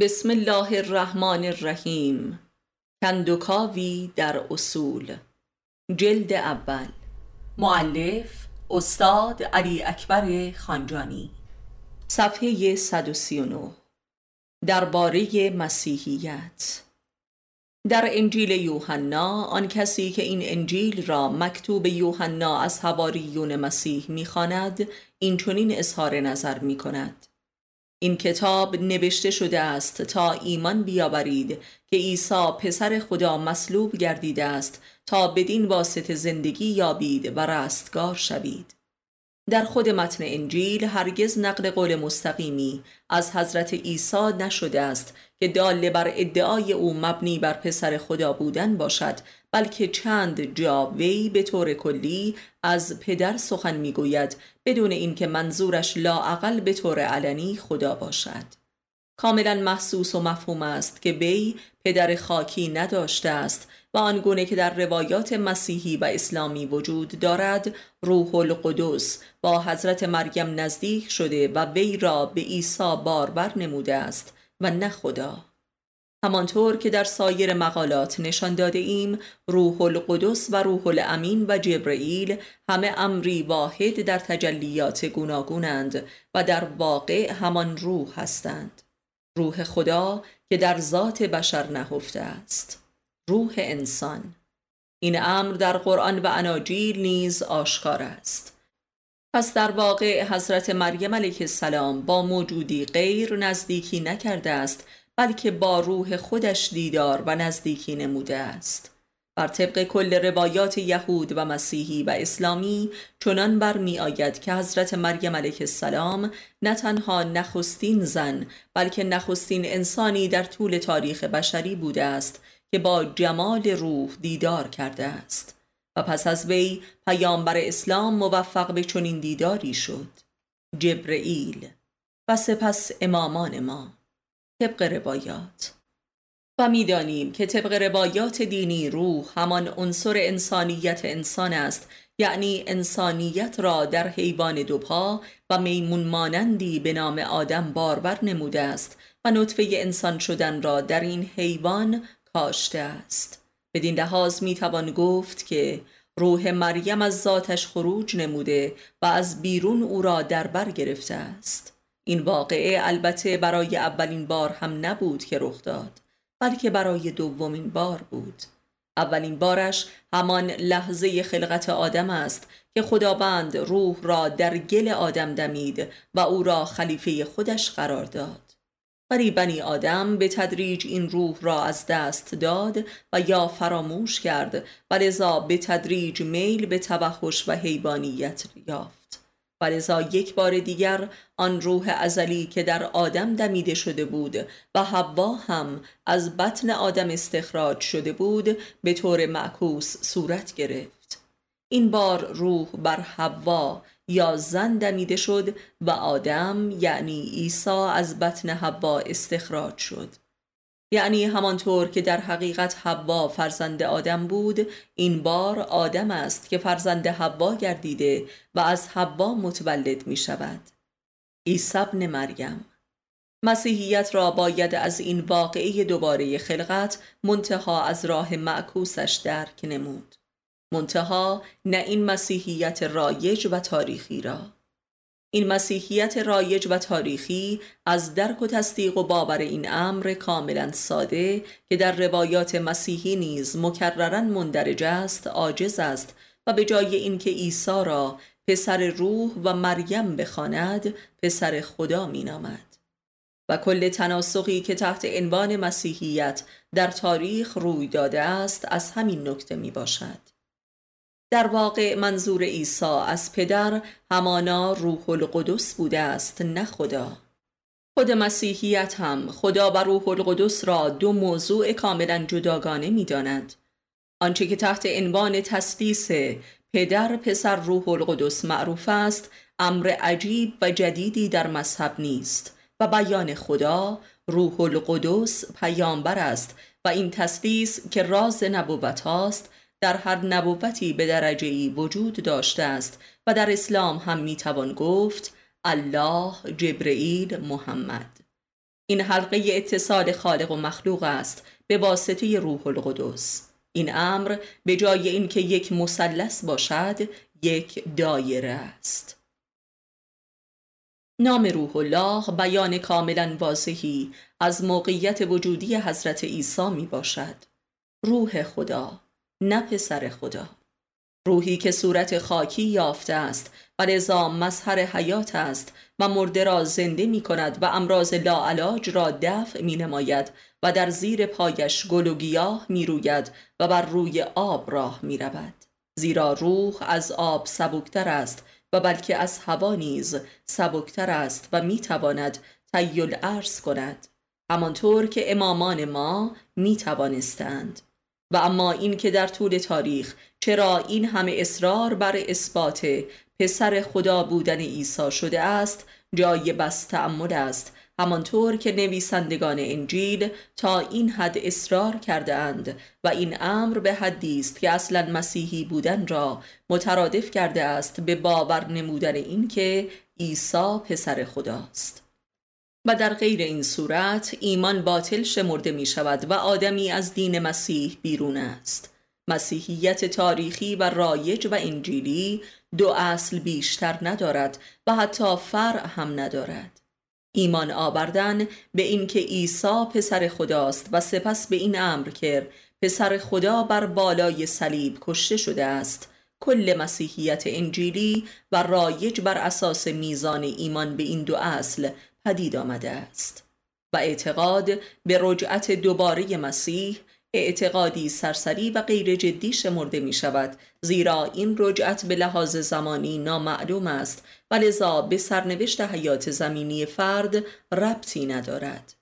بسم الله الرحمن الرحیم. کندوکاوی در اصول. جلد اول. معلف استاد علی اکبر خانجانی. صفحه 139 درباره مسیحیت. در انجیل یوحنا آن کسی که این انجیل را مکتوب یوحنا از حواریون مسیح می‌خواند این چنین اظهار نظر می کند این کتاب نوشته شده است تا ایمان بیاورید که عیسی پسر خدا مصلوب گردیده است تا بدین واسطه زندگی یابید و رستگار شوید. در خود متن انجیل هرگز نقل قول مستقیمی از حضرت عیسی نشده است که داله بر ادعای او مبنی بر پسر خدا بودن باشد بلکه چند جا وی به طور کلی از پدر سخن می‌گوید بدون اینکه منظورش لاعقل به طور علنی خدا باشد. کاملا محسوس و مفهوم است که وی پدر خاکی نداشته است و آنگونه که در روایات مسیحی و اسلامی وجود دارد روح القدس با حضرت مریم نزدیک شده و وی را به عیسی باربر نموده است و نه خدا. همانطور که در سایر مقالات نشان داده ایم روح القدس و روح الامین و جبرئیل همه امری واحد در تجلیات گوناگونند و در واقع همان روح هستند. روح خدا که در ذات بشر نهفته است. روح انسان. این امر در قرآن و اناجیل نیز آشکار است. پس در واقع حضرت مریم علیه السلام با موجودی غیر نزدیکی نکرده است بلکه با روح خودش دیدار و نزدیکی نموده است. بر طبق کل روایات یهود و مسیحی و اسلامی چنان برمی آید که حضرت مریم علیه السلام نه تنها نخستین زن بلکه نخستین انسانی در طول تاریخ بشری بوده است که با جمال روح دیدار کرده است و پس از وی پیامبر اسلام موفق به چنین دیداری شد. جبرئیل و سپس امامان ما. طبق روایات. و می‌دانیم که طبق روایات دینی روح همان عنصر انسانیت انسان است یعنی انسانیت را در حیوان دوپا و میمون مانندی به نام آدم باربر نموده است و نطفه انسان شدن را در این حیوان کاشته است. بدین لحاظ می‌توان گفت که روح مریم از ذاتش خروج نموده و از بیرون او را در بر گرفته است. این واقعه البته برای اولین بار هم نبود که رخ داد بلکه برای دومین بار بود. اولین بارش همان لحظه خلقت آدم است که خداوند روح را در گل آدم دمید و او را خلیفه خودش قرار داد. ولی بنی آدم به تدریج این روح را از دست داد و یا فراموش کرد. و لذا به تدریج میل به توحش و حیوانیت یافت. ولذا یک بار دیگر آن روح ازلی که در آدم دمیده شده بود و حوا هم از بطن آدم استخراج شده بود به طور معکوس صورت گرفت. این بار روح بر حوا یا زن دمیده شد و آدم یعنی عیسی از بطن حوا استخراج شد. یعنی همانطور که در حقیقت حوا فرزند آدم بود این بار آدم است که فرزند حوا گردیده و از حوا متولد می شود عیسی ابن مریم. مسیحیت را باید از این واقعه دوباره خلقت منتها از راه معکوسش درک نمود. منتها نه این مسیحیت رایج و تاریخی را. این مسیحیت رایج و تاریخی از درک و تصدیق و باور این امر کاملا ساده که در روایات مسیحی نیز مکررن مندرج است عاجز است و به جای اینکه عیسی را پسر روح و مریم بخواند پسر خدا مینامد. و کل تناسقی که تحت عنوان مسیحیت در تاریخ روی داده است از همین نکته می باشد در واقع منظور عیسی از پدر همانا روح القدس بوده است نه خدا خود مسیحیت هم خدا و روح القدس را دو موضوع کاملا جداگانه می داند. آنچه که تحت عنوان تسلیس پدر پسر روح القدس معروف است امر عجیب و جدیدی در مذهب نیست و بیان خدا روح القدس پیامبر است و این تسلیس که راز نبوت هاست در هر نبوتی به درجه ای وجود داشته است و در اسلام هم می‌توان گفت الله جبرئیل محمد. این حلقه اتصال خالق و مخلوق است به واسطه روح القدس. این امر به جای اینکه یک مثلث باشد یک دایره است. نام روح الله بیان کاملا واضحی از موقعیت وجودی حضرت عیسی می باشد روح خدا. نه پسر خدا. روحی که صورت خاکی یافته است و لذا مظهر حیات است و مرده را زنده می کند و امراض لاعلاج را دفع می نماید و در زیر پایش گل و گیاه می روید و بر روی آب راه می رود. زیرا روح از آب سبکتر است و بلکه از هوا نیز سبکتر است و می تواند تیل عرض کند. همانطور که امامان ما می توانستند. و اما این که در طول تاریخ چرا این همه اصرار بر اثبات پسر خدا بودن عیسی شده است جای بس تعمل است. همانطور که نویسندگان انجیل تا این حد اصرار کرده اند و این امر به حدی است که اصلا مسیحی بودن را مترادف کرده است به باور نمودن این که عیسی پسر خداست. و در غیر این صورت ایمان باطل شمرده می شود و آدمی از دین مسیح بیرون است. مسیحیت تاریخی و رایج و انجیلی دو اصل بیشتر ندارد و حتی فرع هم ندارد. ایمان آوردن به اینکه عیسی پسر خداست و سپس به این امر که پسر خدا بر بالای صلیب کشته شده است کل مسیحیت انجیلی و رایج بر اساس میزان ایمان به این دو اصل پدید آمده است و اعتقاد به رجعت دوباره مسیح اعتقادی سرسری و غیر جدی شمرده می شود زیرا این رجعت به لحاظ زمانی نامعلوم است و لذا به سرنوشت حیات زمینی فرد ربطی ندارد.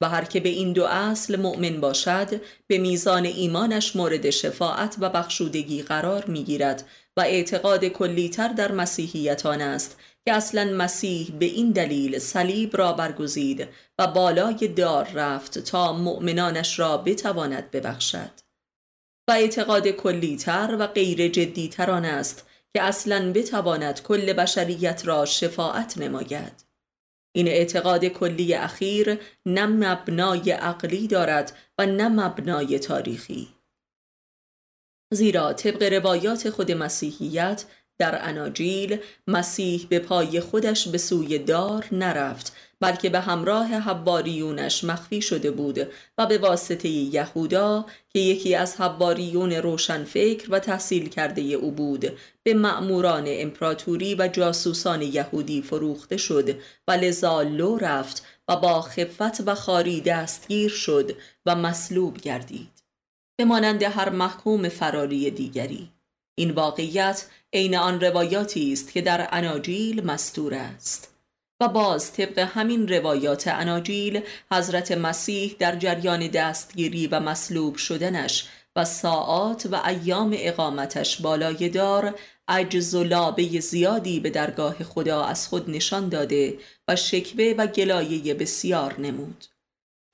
و هر که به این دو اصل مؤمن باشد به میزان ایمانش مورد شفاعت و بخشودگی قرار می گیرد و اعتقاد کلیتر در مسیحیت آن است که اصلا مسیح به این دلیل صلیب را برگزید و بالای دار رفت تا مؤمنانش را بتواند ببخشد. و اعتقاد کلیتر و غیر جدیتر آن است که اصلا بتواند کل بشریت را شفاعت نماید. این اعتقاد کلی اخیر نه مبنای عقلی دارد و نه مبنای تاریخی. زیرا طبق روایات خود مسیحیت در اناجیل مسیح به پای خودش به سوی دار نرفت بلکه به همراه حواریونش مخفی شده بود و به واسطه یهودا که یکی از حواریون روشنفکر و تحصیل کرده او بود به مأموران امپراتوری و جاسوسان یهودی فروخته شد و لذا لو رفت و با خفت و خاری دستگیر شد و مصلوب گردید. به مانند هر محکوم فراری دیگری. این واقعیت عین آن روایاتی است که در اناجیل مستور است. و باز طبق همین روایات اناجیل حضرت مسیح در جریان دستگیری و مصلوب شدنش و ساعات و ایام اقامتش بالای دار عجز و لابه زیادی به درگاه خدا از خود نشان داده و شکوه و گلایه بسیار نمود.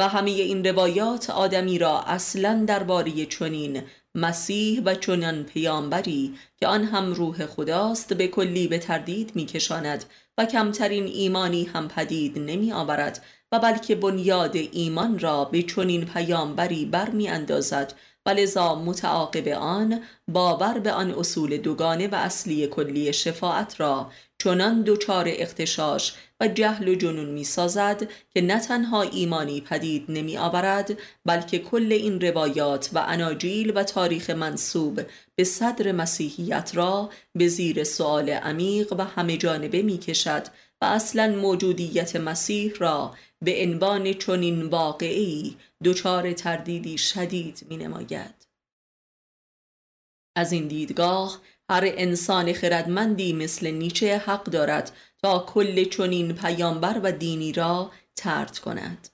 و همه این روایات آدمی را اصلا درباره چنین مسیح و چنان پیامبری که آن هم روح خداست به کلی به تردید میکشاند و کمترین ایمانی هم پدید نمی آورد و بلکه بنیاد ایمان را به چنین پیامبری برمی اندازد و لذا متعاقب آن باور به آن اصول دوگانه و اصلی کلی شفاعت را چنان دوچار اختشاش و جهل و جنون می سازد که نه تنها ایمانی پدید نمی آورد بلکه کل این روایات و اناجیل و تاریخ منصوب به صدر مسیحیت را به زیر سؤال عمیق و همه جانبه می کشد و اصلا موجودیت مسیح را به عنوان چنین واقعی دچار تردیدی شدید می نماید. از این دیدگاه هر انسان خردمندی مثل نیچه حق دارد تا کل چنین پیامبر و دینی را ترد کند.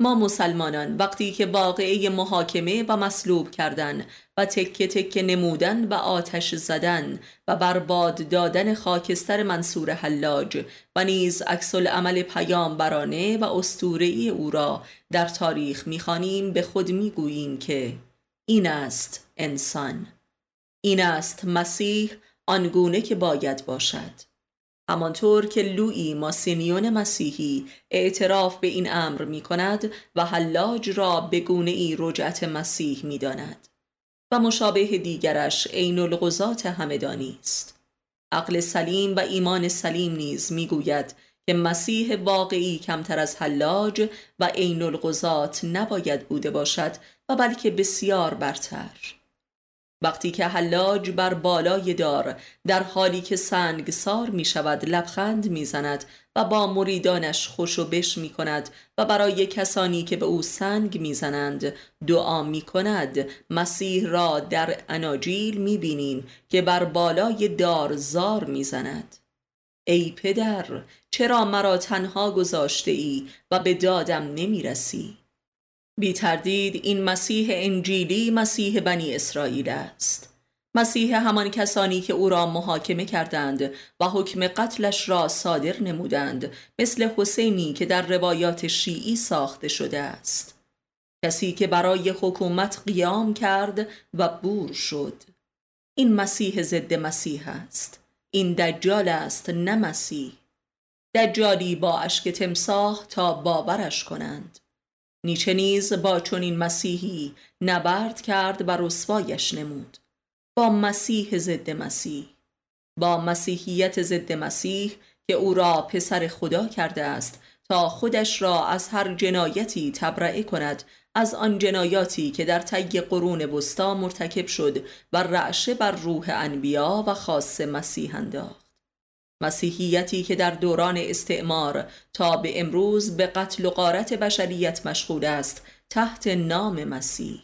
ما مسلمانان وقتی که واقعه محاکمه و مصلوب کردن و تکه تکه نمودن و آتش زدن و برباد دادن خاکستر منصور حلاج و نیز عکس عمل پیامبرانه و اسطوره‌ای او را در تاریخ می‌خوانیم به خود می‌گوییم که این است انسان. این است مسیح آنگونه که باید باشد. همانطور که لوئی ماسینیون مسیحی اعتراف به این امر می کند و حلاج را به گونه ای رجعت مسیح می داند و مشابه دیگرش عین الغزات همدانی است. عقل سلیم و ایمان سلیم نیز می‌گوید که مسیح واقعی کمتر از حلاج و عین الغزات نباید بوده باشد و بلکه بسیار برتر. وقتی که حلاج بر بالای دار در حالی که سنگ سار می شود لبخند می زند و با مریدانش خوش و بش می کند و برای کسانی که به او سنگ می زنند دعا می کند مسیح را در اناجیل می بینیم که بر بالای دار زار می زند ای پدر چرا مرا تنها گذاشته ای و به دادم نمی رسی؟ بی تردید این مسیح انجیلی مسیح بنی اسرائیل است. مسیح همان کسانی که او را محاکمه کردند و حکم قتلش را صادر نمودند مثل حسینی که در روایات شیعی ساخته شده است. کسی که برای حکومت قیام کرد و بور شد. این مسیح ضد مسیح است. این دجال است نه مسیح. دجالی با اشک تمساح تا باورش کنند. نیچه نیز با چنین مسیحی نبرد کرد و رسوایش نمود. با مسیح ضد مسیح با مسیحیت ضد مسیح که او را پسر خدا کرده است تا خودش را از هر جنایتی تبرئه کند از آن جنایاتی که در طی قرون وسطا مرتکب شد و رعشه بر روح انبیا و خاص مسیح انداخت. مسیحیتی که در دوران استعمار تا به امروز به قتل و قارت بشریت مشغول است تحت نام مسیح.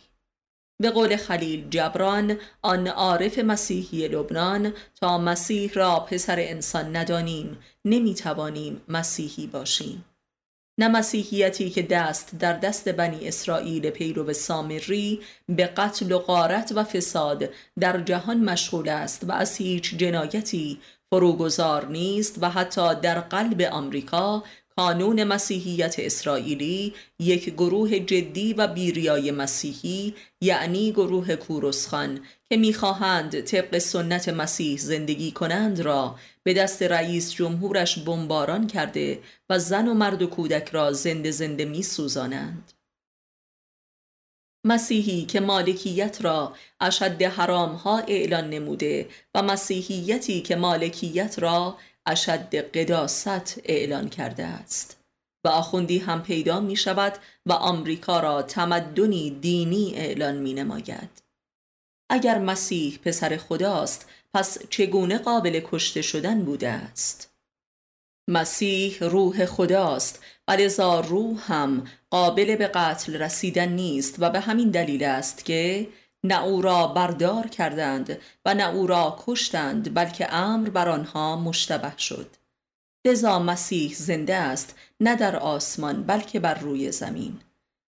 به قول خلیل جبران آن عارف مسیحی لبنان تا مسیح را پسر انسان ندانیم نمی‌توانیم مسیحی باشیم. نه مسیحیتی که دست در دست بنی اسرائیل پیرو سامری به قتل و غارت و فساد در جهان مشغول است و از هیچ جنایتی فروگذار نیست و حتی در قلب آمریکا کانون مسیحیت اسرائیلی یک گروه جدی و بیریای مسیحی یعنی گروه کوروسخان که می‌خواهند طبق سنت مسیح زندگی کنند را به دست رئیس جمهورش بمباران کرده و زن و مرد و کودک را زنده زنده می سوزانند. مسیحی که مالکیت را اشد حرام ها اعلان نموده و مسیحیتی که مالکیت را اشد قداست اعلان کرده است و آخوندی هم پیدا می شود و آمریکا را تمدنی دینی اعلان می نماید. اگر مسیح پسر خداست پس چگونه قابل کشته شدن بوده است؟ مسیح روح خداست و لذا روح هم قابل به قتل رسیدن نیست و به همین دلیل است که نه او را بردار کردند و نه او را کشتند بلکه امر بر آنها مشتبه شد. لذا مسیح زنده است نه در آسمان بلکه بر روی زمین.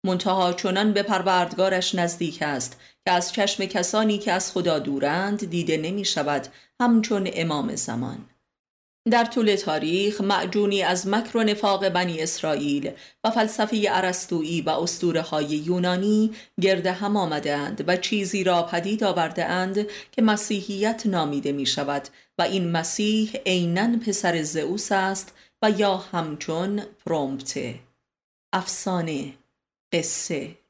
منتها چنان به پروردگارش نزدیک است که از چشم کسانی که از خدا دورند دیده نمی شود همچون امام زمان. در طول تاریخ معجونی از مکر و نفاق بنی اسرائیل و فلسفه ارسطویی و اسطوره های یونانی گرد هم آمدند و چیزی را پدید آورده اند که مسیحیت نامیده می شود و این مسیح عینا پسر زئوس است و یا همچون پرومپته. افسانه قصه.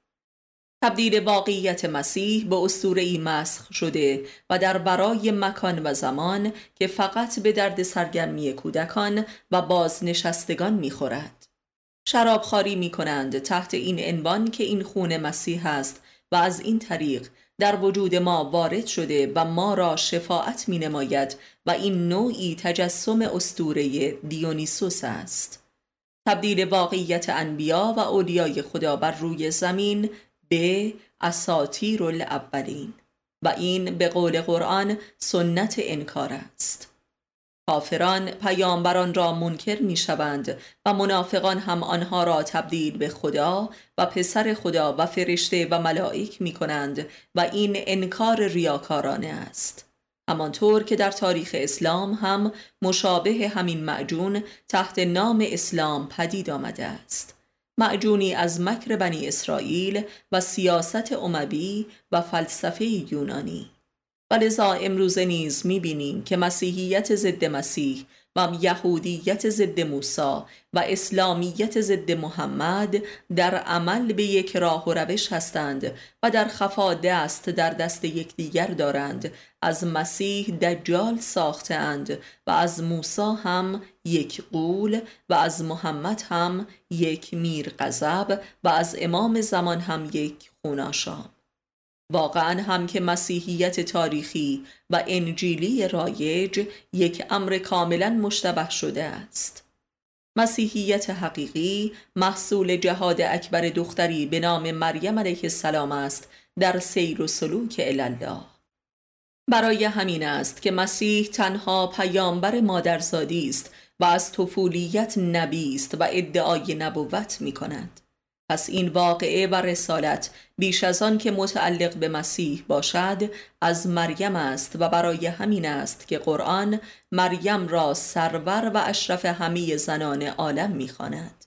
تبدیل واقعیت مسیح به اسطوره ای مسخ شده و در برای مکان و زمان که فقط به درد سرگرمی کودکان و بازنشستگان می‌خورد. شرابخواری می کنند تحت این عنوان که این خون مسیح است و از این طریق در وجود ما وارد شده و ما را شفاعت می نماید و این نوعی تجسم استوره دیونیسوس است. تبدیل واقعیت انبیا و اولیای خدا بر روی زمین به اساتیر الاولین و این به قول قرآن سنت انکار است. کافران پیامبران را منکر می شوند و منافقان هم آنها را تبدیل به خدا و پسر خدا و فرشته و ملائک می کنند و این انکار ریاکارانه است. همانطور که در تاریخ اسلام هم مشابه همین معجون تحت نام اسلام پدید آمده است. معجونی از مکر بنی اسرائیل و سیاست اموی و فلسفه یونانی. و لذا امروزه نیز می‌بینیم که مسیحیت ضد مسیح و یهودیت ضد موسی و اسلامیت ضد محمد در عمل به یک راه و روش هستند و در خفا دست در دست یکدیگر دارند. از مسیح دجال ساختند و از موسی هم یک قول و از محمد هم یک میر غضب و از امام زمان هم یک خوناشام. واقعا هم که مسیحیت تاریخی و انجیلی رایج یک امر کاملا مشتبه شده است. مسیحیت حقیقی محصول جهاد اکبر دختری به نام مریم علیه السلام است در سیر و سلوک الله برای همین است که مسیح تنها پیامبر مادرزادی است و از طفولیت نبی است و ادعای نبوت می کند پس این واقعه و رسالت بیش از آن که متعلق به مسیح باشد از مریم است و برای همین است که قرآن مریم را سرور و اشرف همه زنان عالم می‌خواند.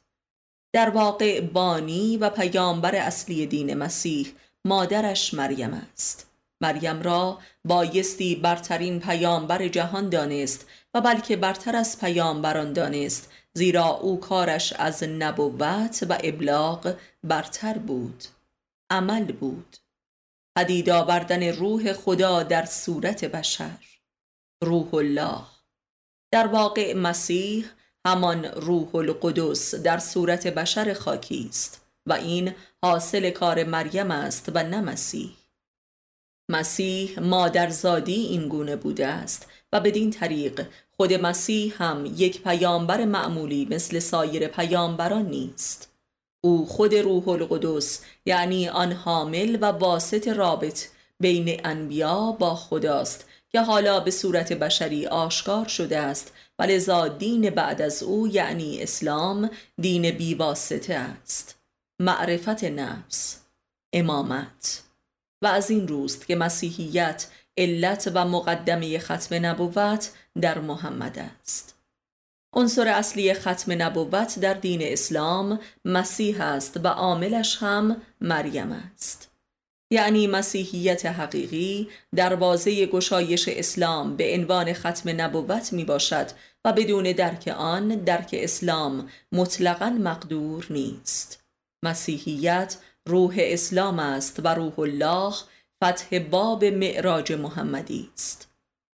در واقع بانی و پیامبر اصلی دین مسیح مادرش مریم است مریم را بایستی برترین پیامبر جهان دانست و بلکه برتر از پیامبران دانست زیرا او کارش از نبوت و ابلاغ برتر بود عمل بود. پدید آوردن روح خدا در صورت بشر روح الله. در واقع مسیح همان روح القدس در صورت بشر خاکی است و این حاصل کار مریم است و نه مسیح. مسیح مادرزادی این گونه بوده است و بدین طریق خود مسیح هم یک پیامبر معمولی مثل سایر پیامبران نیست. او خود روح القدس یعنی آن حامل و واسط رابط بین انبیا با خداست که حالا به صورت بشری آشکار شده است و لذا دین بعد از او یعنی اسلام دین بیواسطه است. معرفت نفس امامت. و از این روست که مسیحیت علت و مقدمه ختم نبوت در محمد است. عنصر اصلی ختم نبوت در دین اسلام مسیح است و عاملش هم مریم است. یعنی مسیحیت حقیقی دروازه گشایش اسلام به عنوان ختم نبوت می باشد و بدون درک آن درک اسلام مطلقا مقدور نیست. مسیحیت روح اسلام است و روح الله فتح باب معراج محمدی است.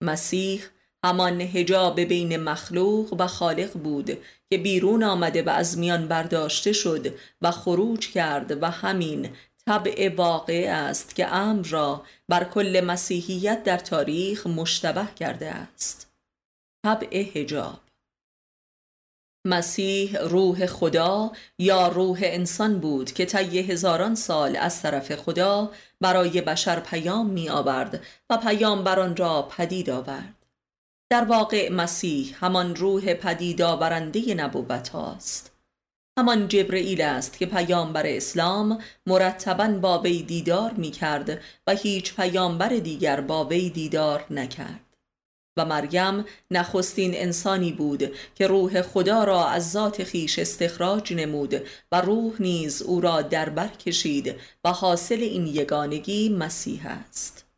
مسیح همان هجاب بین مخلوق و خالق بود که بیرون آمده و از میان برداشته شد و خروج کرد و همین طبع واقع است که امر را بر کل مسیحیت در تاریخ مشتبه کرده است. طبع هجاب مسیح روح خدا یا روح انسان بود که طی هزاران سال از طرف خدا برای بشر پیام می آورد و پیام بران را پدید آورد. در واقع مسیح همان روح پدید آورنده نبوت هاست. همان جبرئیل است که پیامبر اسلام مرتبا با وی دیدار می کرد و هیچ پیامبر دیگر با وی دیدار نکرد. و مریم نخستین انسانی بود که روح خدا را از ذات خیش استخراج نمود و روح نیز او را در بر کشید و حاصل این یگانگی مسیح است.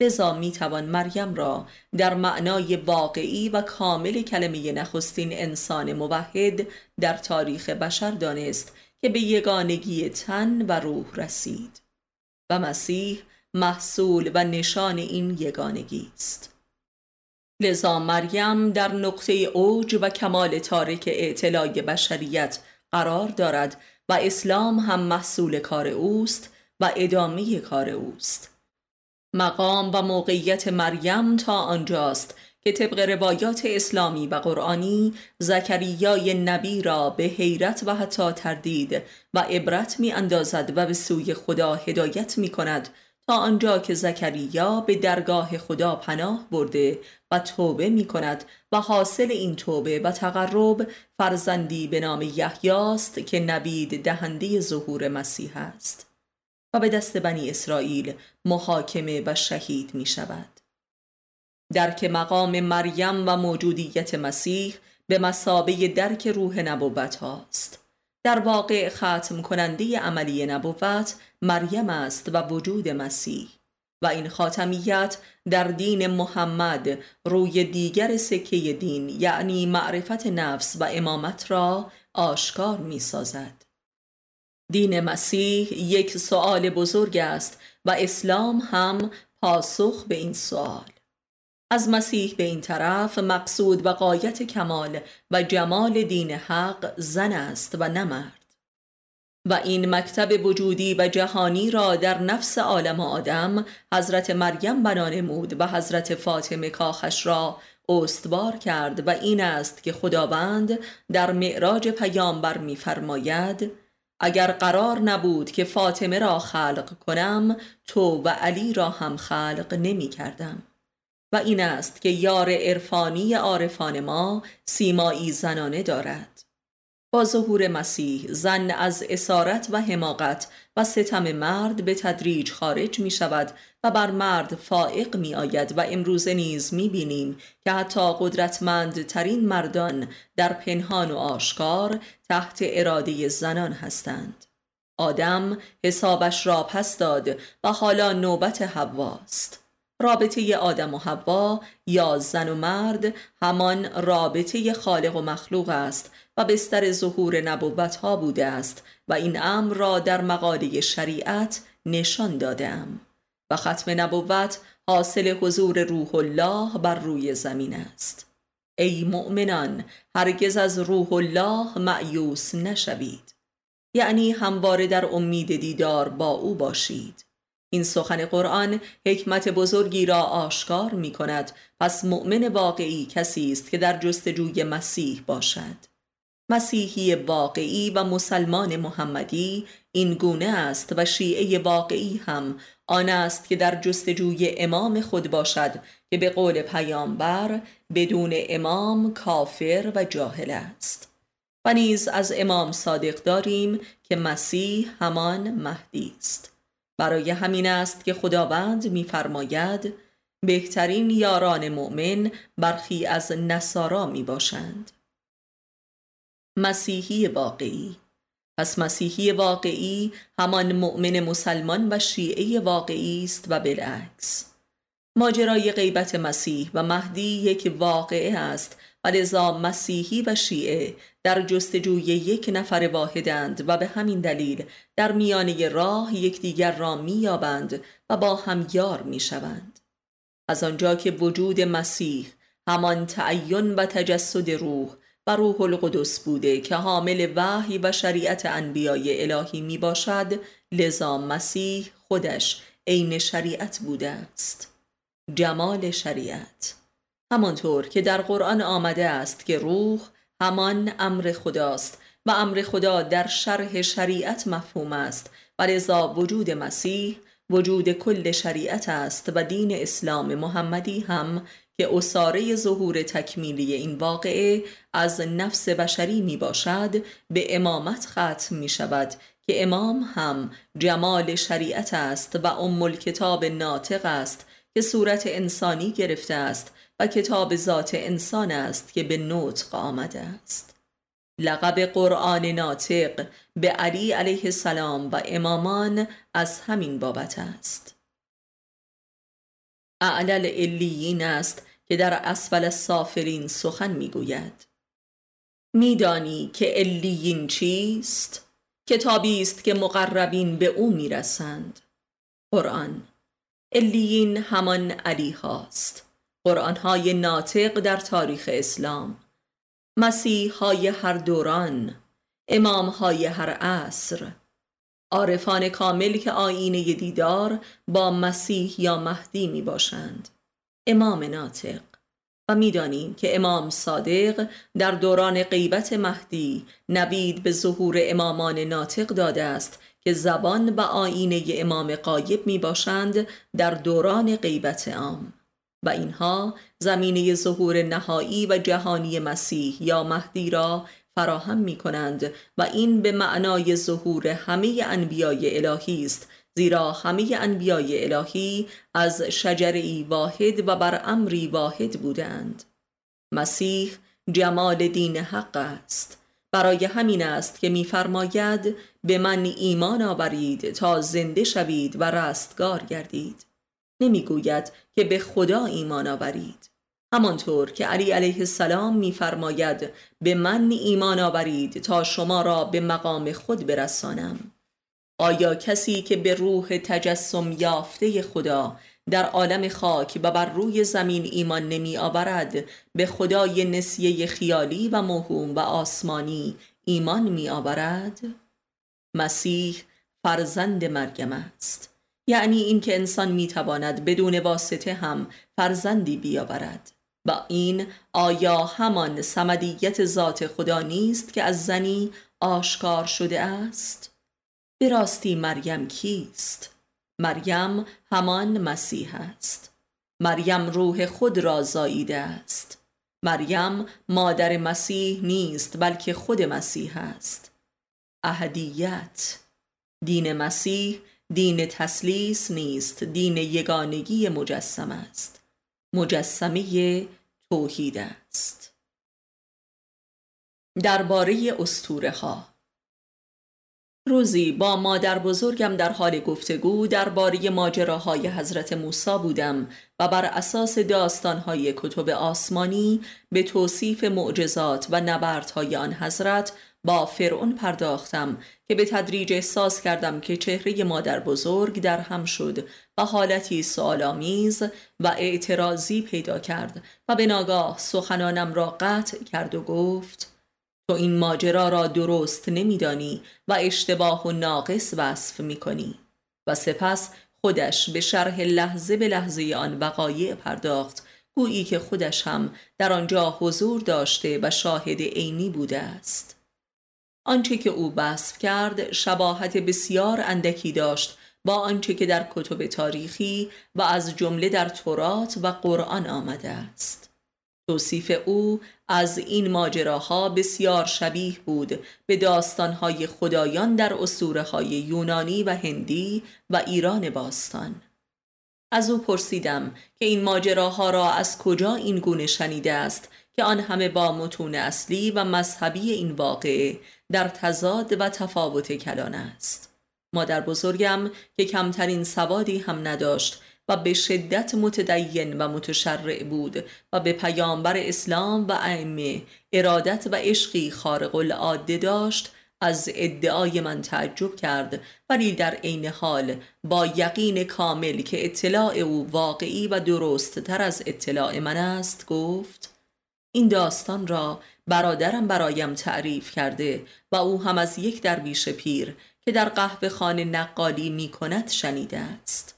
لذا می توان مریم را در معنای واقعی و کامل کلمه نخستین انسان موحد در تاریخ بشر دانست که به یگانگی تن و روح رسید و مسیح محصول و نشان این یگانگی است. لذا مریم در نقطه اوج و کمال تارک اعتلای بشریت قرار دارد و اسلام هم محصول کار اوست و ادامه کار اوست. مقام و موقعیت مریم تا آنجاست که طبق روایات اسلامی و قرآنی زکریای نبی را به حیرت و حتی تردید و عبرت می اندازد و به سوی خدا هدایت می کند تا آنجا که زکریا به درگاه خدا پناه برده و توبه می کند و حاصل این توبه و تقرب فرزندی به نام یحیاست که نبید دهنده ظهور مسیح است. و به دست بنی اسرائیل محاکمه و شهید می شود درک مقام مریم و موجودیت مسیح به مسابه درک روح نبوت هاست در واقع ختم کننده عملی نبوت مریم است و وجود مسیح و این خاتمیت در دین محمد روی دیگر سکه دین یعنی معرفت نفس و امامت را آشکار می سازد. دین مسیح یک سوال بزرگ است و اسلام هم پاسخ به این سوال از مسیح به این طرف مقصود و قایت کمال و جمال دین حق زن است و نه مرد. و این مکتب وجودی و جهانی را در نفس عالم آدم حضرت مریم بنانمود و حضرت فاطمه کاخش را استوار کرد و این است که خداوند در معراج پیامبر می‌فرماید اگر قرار نبود که فاطمه را خلق کنم تو و علی را هم خلق نمی کردم. و این است که یار عرفانی عارفان ما سیمایی زنانه دارد. با ظهور مسیح زن از اسارت و حماقت و ستم مرد به تدریج خارج می شود و بر مرد فائق می آید و امروز نیز می بینیم که حتی قدرتمند ترین مردان در پنهان و آشکار تحت اراده زنان هستند. آدم حسابش را پس داد و حالا نوبت حواست. رابطه آدم و حوا یا زن و مرد همان رابطه خالق و مخلوق است و بستر ظهور نبوت ها بوده است و این امر را در مقاله شریعت نشان دادم و ختم نبوت حاصل حضور روح الله بر روی زمین است. ای مؤمنان هرگز از روح الله معیوس نشوید. یعنی همواره در امید دیدار با او باشید. این سخن قرآن حکمت بزرگی را آشکار می کند پس مؤمن واقعی کسی است که در جستجوی مسیح باشد. مسیحی واقعی و مسلمان محمدی این گونه است و شیعه واقعی هم آن است که در جستجوی امام خود باشد که به قول پیامبر بدون امام کافر و جاهل است. و نیز از امام صادق داریم که مسیح همان مهدی است. برای همین است که خداوند می‌فرماید بهترین یاران مؤمن برخی از نصارا می باشند مسیحی واقعی. پس مسیحی واقعی همان مؤمن مسلمان و شیعه واقعی است و بالعکس ماجرای غیبت مسیح و مهدی یک واقعه است و لذا مسیحی و شیعه در جستجوی یک نفر واحدند و به همین دلیل در میانه راه یکدیگر را مییابند و با هم یار می‌شوند. از آنجا که وجود مسیح همان تعین و تجسد روح و روح القدس بوده که حامل وحی و شریعت انبیای الهی می باشد لذا مسیح خودش عین شریعت بوده است. جمال شریعت. همانطور که در قرآن آمده است که روح همان امر خداست و امر خدا در شرح شریعت مفهوم است و لذا وجود مسیح وجود کل شریعت است و دین اسلام محمدی هم که اصاره ظهور تکمیلی این واقعه از نفس بشری می باشد به امامت ختم می شود که امام هم جمال شریعت است و ام کتاب ناطق است که صورت انسانی گرفته است و کتاب ذات انسان است که به نطق آمده است. لقب قرآن ناطق به علی علیه السلام و امامان از همین بابت است. اعلل علیین است که در اسفل سافرین سخن می‌گوید. میدانی که علیین چیست؟ کتابی است که مقربین به او می‌رسند. قرآن علیین همان علی هاست. قرآن های ناطق در تاریخ اسلام. مسیح های هر دوران. امام های هر عصر. عارفان کامل که آینه دیدار با مسیح یا مهدی می باشند امام ناطق. و می‌دانیم که امام صادق در دوران غیبت مهدی نوید به ظهور امامان ناطق داده است که زبان و آینه امام قایب می باشند در دوران غیبت عام. و اینها زمینه ظهور نهایی و جهانی مسیح یا مهدی را فراهم می کنند و این به معنای ظهور همه انبیای الهی است زیرا همه انبیای الهی از شجری واحد و بر امری واحد بودند. مسیح جمال دین حق است. برای همین است که میفرماید به من ایمان آورید تا زنده شوید و رستگار گردید. نمی‌گوید که به خدا ایمان آورید. همانطور که علی علیه السلام میفرماید به من ایمان آورید تا شما را به مقام خود برسانم. آیا کسی که به روح تجسم یافته خدا در عالم خاک و بر روی زمین ایمان نمی آورد به خدای نسیه خیالی و موهوم و آسمانی ایمان می آورد؟ مسیح فرزند مریم است یعنی اینکه انسان می تواند بدون واسطه هم فرزندی بیاورد و این آیا همان سمدیت ذات خدا نیست که از زنی آشکار شده است؟ به راستی مریم کیست؟ مریم همان مسیح است. مریم روح خود را زاییده است. مریم مادر مسیح نیست بلکه خود مسیح است. اهدیت دین مسیح دین تسلیس نیست دین یگانگی مجسم است. مجسمه توحید است. درباره استوره ها روزی با مادر بزرگم در حال گفتگو درباره ماجراهای حضرت موسی بودم و بر اساس داستانهای کتب آسمانی به توصیف معجزات و نبردهای آن حضرت با فرعون پرداختم که به تدریج احساس کردم که چهره مادر بزرگ در هم شد و حالتی سوالآمیز و اعتراضی پیدا کرد و به ناگاه سخنانم را قطع کرد و گفت تو این ماجرا را درست نمیدانی و اشتباه و ناقص وصف می کنی و سپس خودش به شرح لحظه به لحظه آن وقایع پرداخت. گویی که خودش هم در آنجا حضور داشته و شاهد عینی بوده است. آنچه که او وصف کرد شباهت بسیار اندکی داشت با آنچه که در کتب تاریخی و از جمله در تورات و قرآن آمده است. توصیف او از این ماجراها بسیار شبیه بود به داستانهای خدایان در اسطوره های یونانی و هندی و ایران باستان. از او پرسیدم که این ماجراها را از کجا این گونه شنیده است که آن همه با متون اصلی و مذهبی این واقعه در تضاد و تفاوت کلان است. مادر بزرگم که کمترین سوادی هم نداشت و به شدت متدین و متشرع بود و به پیامبر اسلام و ائمه ارادت و عشقی خارق العاده داشت از ادعای من تعجب کرد. ولی در عین حال با یقین کامل که اطلاع او واقعی و درست تر از اطلاع من است گفت این داستان را برادرم برایم تعریف کرده و او هم از یک درویش پیر که در قهوه خانه نقالی می کند شنیده است.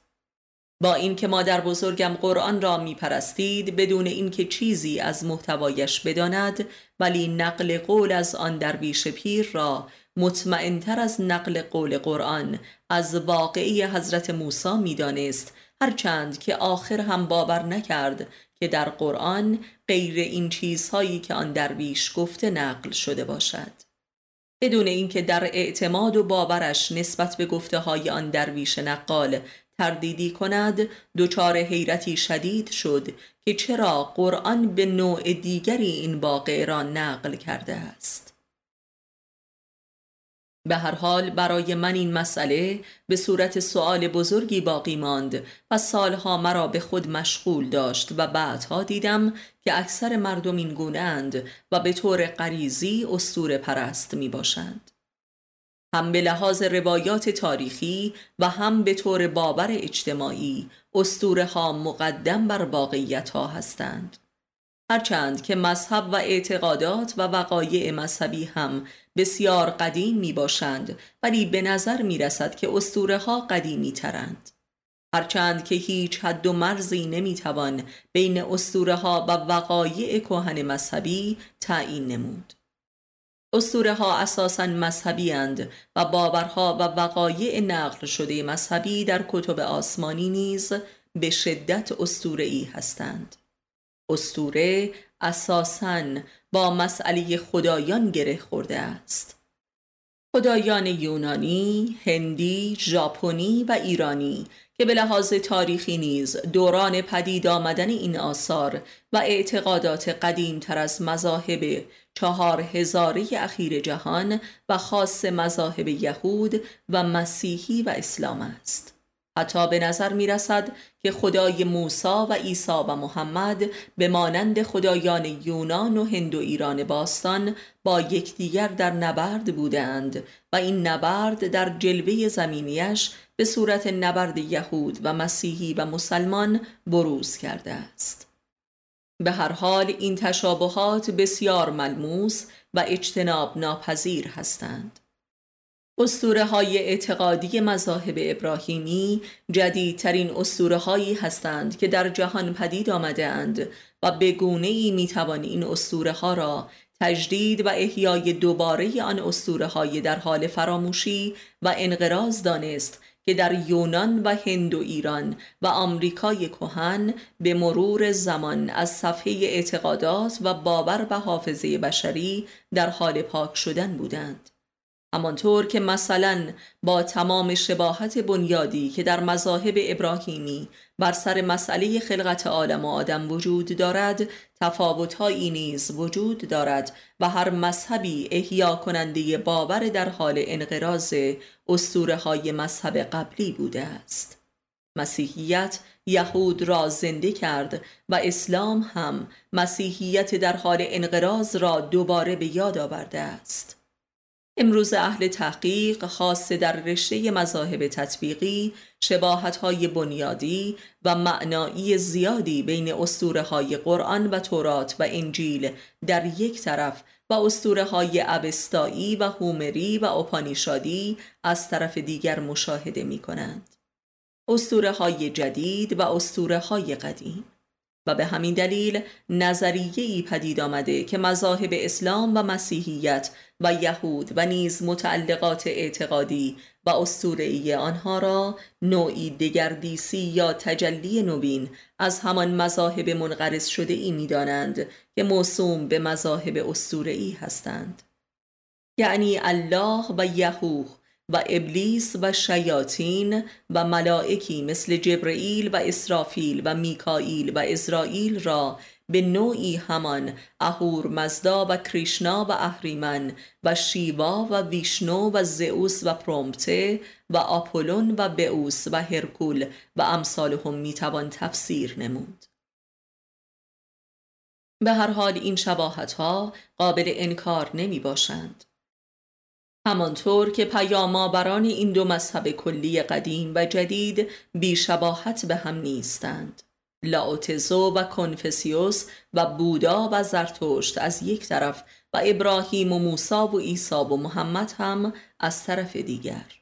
با اینکه مادر بزرگم قرآن را می پرستید بدون اینکه چیزی از محتوایش بداند ولی نقل قول از آن درویش پیر را مطمئنتر از نقل قول قرآن از واقعی حضرت موسی می‌دانست. هرچند که آخر هم باور نکرد که در قرآن غیر این چیزهایی که آن درویش گفته نقل شده باشد. بدون اینکه در اعتماد و باورش نسبت به گفته های آن درویش نقال تردیدی کند دچار حیرتی شدید شد که چرا قرآن به نوع دیگری این واقعه را نقل کرده است به هر حال برای من این مسئله به صورت سوال بزرگی باقی ماند و سالها مرا به خود مشغول داشت و بعدها دیدم که اکثر مردم این گونند و به طور غریزی استور پرست می باشند. هم به لحاظ روایات تاریخی و هم به طور باور اجتماعی استوره ها مقدم بر واقعیت ها هستند. هرچند که مذهب و اعتقادات و وقایع مذهبی هم بسیار قدیم می باشند ولی به نظر می رسد که استوره ها قدیمی ترند. هرچند که هیچ حد و مرزی نمی توان بین استوره ها و وقایع کهن مذهبی تعیین نمود. اسطوره ها اساسا مذهبی اند و باورها و وقایع نقل شده مذهبی در کتب آسمانی نیز به شدت ای هستند. اسطوره اساسا با مسئله خدایان گره خورده است. خدایان یونانی، هندی، ژاپنی و ایرانی که به لحاظ تاریخی نیز دوران پدید آمدن این آثار و اعتقادات قدیم تر از مذاهب چهار هزاره اخیر جهان و خاص مذاهب یهود و مسیحی و اسلام است. حتی به نظر می رسد که خدای موسا و عیسی و محمد به مانند خدایان یونان و هند و ایران باستان با یکدیگر در نبرد بودند و این نبرد در جلوه زمینیش به صورت نبرد یهود و مسیحی و مسلمان بروز کرده است. به هر حال این تشابهات بسیار ملموس و اجتناب ناپذیر هستند. اسطوره های اعتقادی مذاهب ابراهیمی جدیدترین اسطوره هایی هستند که در جهان پدید آمده اند و به گونه ای می توان این اسطوره ها را تجدید و احیای دوباره آن اسطوره های در حال فراموشی و انقراض دانست که در یونان و هند و ایران و آمریکای کهن به مرور زمان از صفحه اعتقادات و باور و حافظه بشری در حال پاک شدن بودند. همانطور که مثلا با تمام شباهت بنیادی که در مذاهب ابراهیمی بر سر مسئله خلقت عالم و آدم وجود دارد تفاوتهایی نیز وجود دارد و هر مذهبی احیا کننده باور در حال انقراض اسطوره های مذهب قبلی بوده است. مسیحیت یهود را زنده کرد و اسلام هم مسیحیت در حال انقراض را دوباره به یاد آورده است. امروز اهل تحقیق خاصه در رشته مذاهب تطبیقی شباهت های بنیادی و معنایی زیادی بین اسطوره های قرآن و تورات و انجیل در یک طرف و اسطوره های ابستایی و هومری و اوپانیشادی از طرف دیگر مشاهده می کنند. اسطوره های جدید و اسطوره های قدیم و به همین دلیل نظریه ای پدید آمده که مذاهب اسلام و مسیحیت و یهود و نیز متعلقات اعتقادی و اسطوره‌ای آنها را نوعی دگردیسی یا تجلی نوین از همان مذاهب منقرض شده ای می دانند که موسوم به مذاهب اسطوره‌ای هستند. یعنی الله و یهوه و ابلیس و شیاطین و ملائکی مثل جبرئیل و اسرافیل و میکائیل و اسرائیل را به نوعی همان اهور مزدا و کریشنا و اهریمن و شیوا و ویشنو و زئوس و پرومته و آپولون و بئوس و هرکول و امثالهم می‌توان تفسیر نمود. به هر حال این شباهت ها قابل انکار نمی باشند همانطور که پیامآوران این دو مذهب کلی قدیم و جدید بیشباهت به هم نیستند. لاوتزو و کنفسیوس و بودا و زرتشت از یک طرف و ابراهیم و موسا و عیسی و محمد هم از طرف دیگر.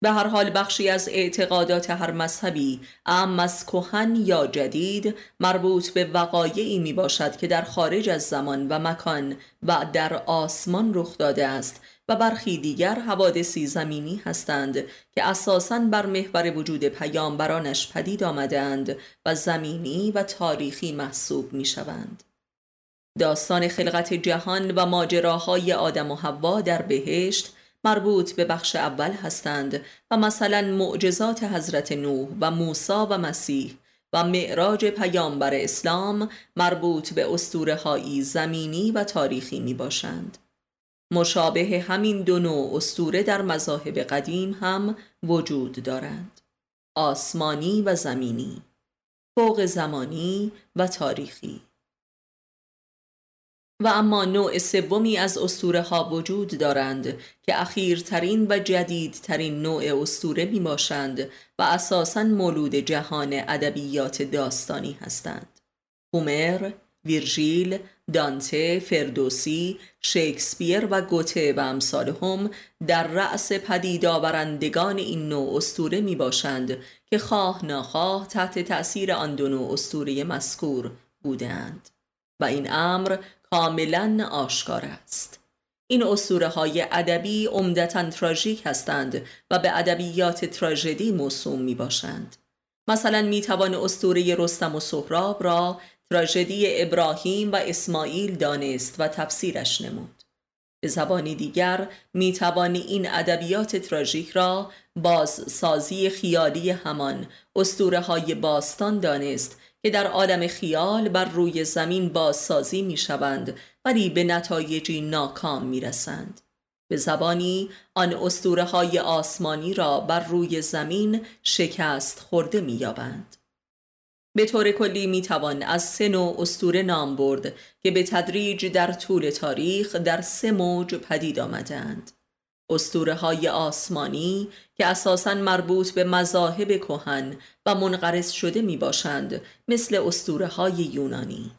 به هر حال بخشی از اعتقادات هر مذهبی ام از کهن یا جدید مربوط به وقایعی می باشد که در خارج از زمان و مکان و در آسمان رخ داده است و برخی دیگر حوادثی زمینی هستند که اساساً بر محور وجود پیامبرانش پدید آمدند و زمینی و تاریخی محسوب می شوند. داستان خلقت جهان و ماجراهای آدم و حوا در بهشت مربوط به بخش اول هستند و مثلا معجزات حضرت نوح و موسی و مسیح و معراج پیامبر اسلام مربوط به اسطوره زمینی و تاریخی می باشند. مشابه همین دو نوع اسطوره در مذاهب قدیم هم وجود دارند آسمانی و زمینی فوق زمانی و تاریخی و اما نوع سومی از اسطوره ها وجود دارند که اخیرترین و جدیدترین نوع اسطوره می باشند و اساساً مولود جهان ادبیات داستانی هستند. هومر، ویرژیل، دانته، فردوسی، شکسپیر و گوته و امثالهم در رأس پدید آورندگان این نوع استوره می باشند که خواه ناخواه تحت تأثیر آن دو نوع استوره مذکور بودند و این امر کاملا آشکار است. این اسطوره های ادبی عمدتا تراژیک هستند و به ادبیات تراژدی موسوم می باشند مثلا می توان اسطوره رستم و سهراب را تراژدی ابراهیم و اسماعیل دانست و تفسیرش نمود. به زبانی دیگر می توانی این ادبیات تراژیک را بازسازی خیالی همان اسطوره های باستان دانست که در عالم خیال بر روی زمین بازسازی می شوند ولی به نتایجی ناکام می رسند. به زبانی آن اسطوره های آسمانی را بر روی زمین شکست خورده می‌یابند. به طور کلی می توان از سه نوع استوره نام برد که به تدریج در طول تاریخ در سه موج پدید آمدند. استوره های آسمانی که اساساً مربوط به مذاهب کهن و منقرض شده می باشند مثل استوره های یونانی.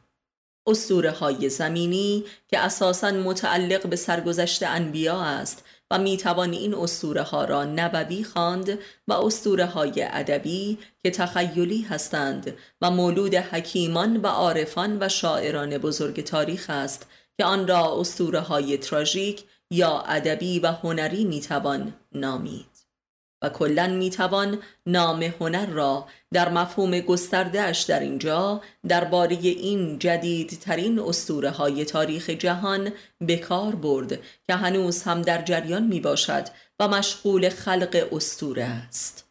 استوره های زمینی که اساساً متعلق به سرگذشت انبیا است و می توان این اسطوره ها را نبوی خواند و اسطوره های ادبی که تخیلی هستند و مولود حکیمان و عارفان و شاعران بزرگ تاریخ است که آن را اسطوره های تراژیک یا ادبی و هنری می توان نامید. و کلا می‌توان نام هنر را در مفهوم گستردهش در اینجا درباره این جدیدترین اسطوره های تاریخ جهان به کار برد که هنوز هم در جریان می باشد و مشغول خلق اسطوره است.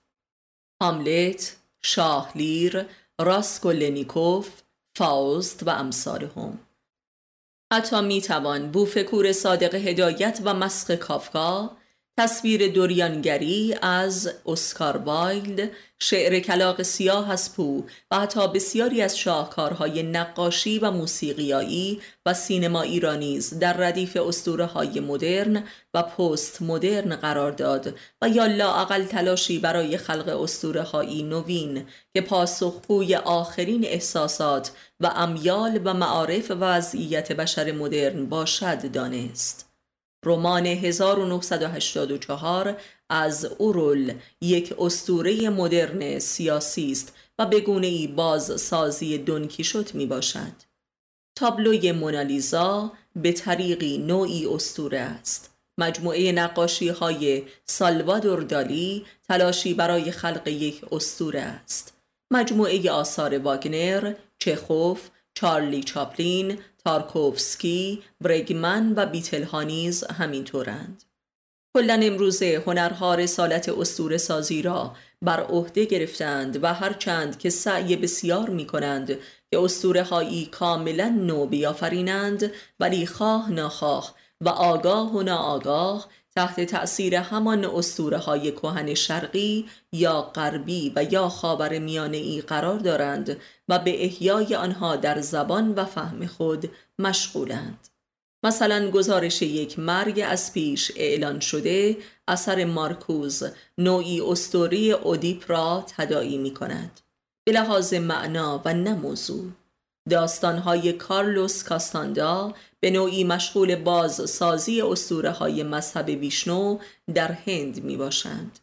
هاملت، شاه لیر، راسکولنیکوف، فاوست و امثالهم حتی می توان بوفکور صادق هدایت و مسخ کافکا تصویر دوریان گری از اسکار وایلد شعر کلاغ سیاه از پو و حتی بسیاری از شاهکارهای نقاشی و موسیقیایی و سینمایی را نیز در ردیف اسطوره های مدرن و پست مدرن قرار داد و یا لااقل تلاشی برای خلق اسطوره هایی نوین که پاسخگوی آخرین احساسات و امیال و معارف و وضعیت بشر مدرن باشد دانست. رمان 1984 از اورول یک استوره مدرن سیاسی است و به گونه ای باز سازی دونکیشوت می باشد. تابلوی مونالیزا به طریقی نوعی استوره است. مجموعه نقاشی های سالوادور دالی تلاشی برای خلق یک استوره است. مجموعه آثار واگنر، چخوف، چارلی چاپلین، تارکوفسکی، برگمن و بیتلها نیز همینطورند. کلا امروزه هنرها رسالت استور سازی را بر عهده گرفتند و هرچند که سعی بسیار می کنند که استوره هایی کاملا نو بیافرینند ولی خواه ناخواه و آگاه و ناآگاه تحت تأثیر همان استوره های کهن شرقی یا غربی و یا خاور میانه ای قرار دارند و به احیای آنها در زبان و فهم خود مشغولند. مثلا گزارش یک مرگ از پیش اعلان شده اثر مارکوز نوعی استوری اودیپ را تداعی می کند. به لحاظ معنا و نه موضوع داستانهای کارلوس کاستاندا به نوعی مشغول باز سازی اسطوره های مذهب ویشنو در هند می باشند.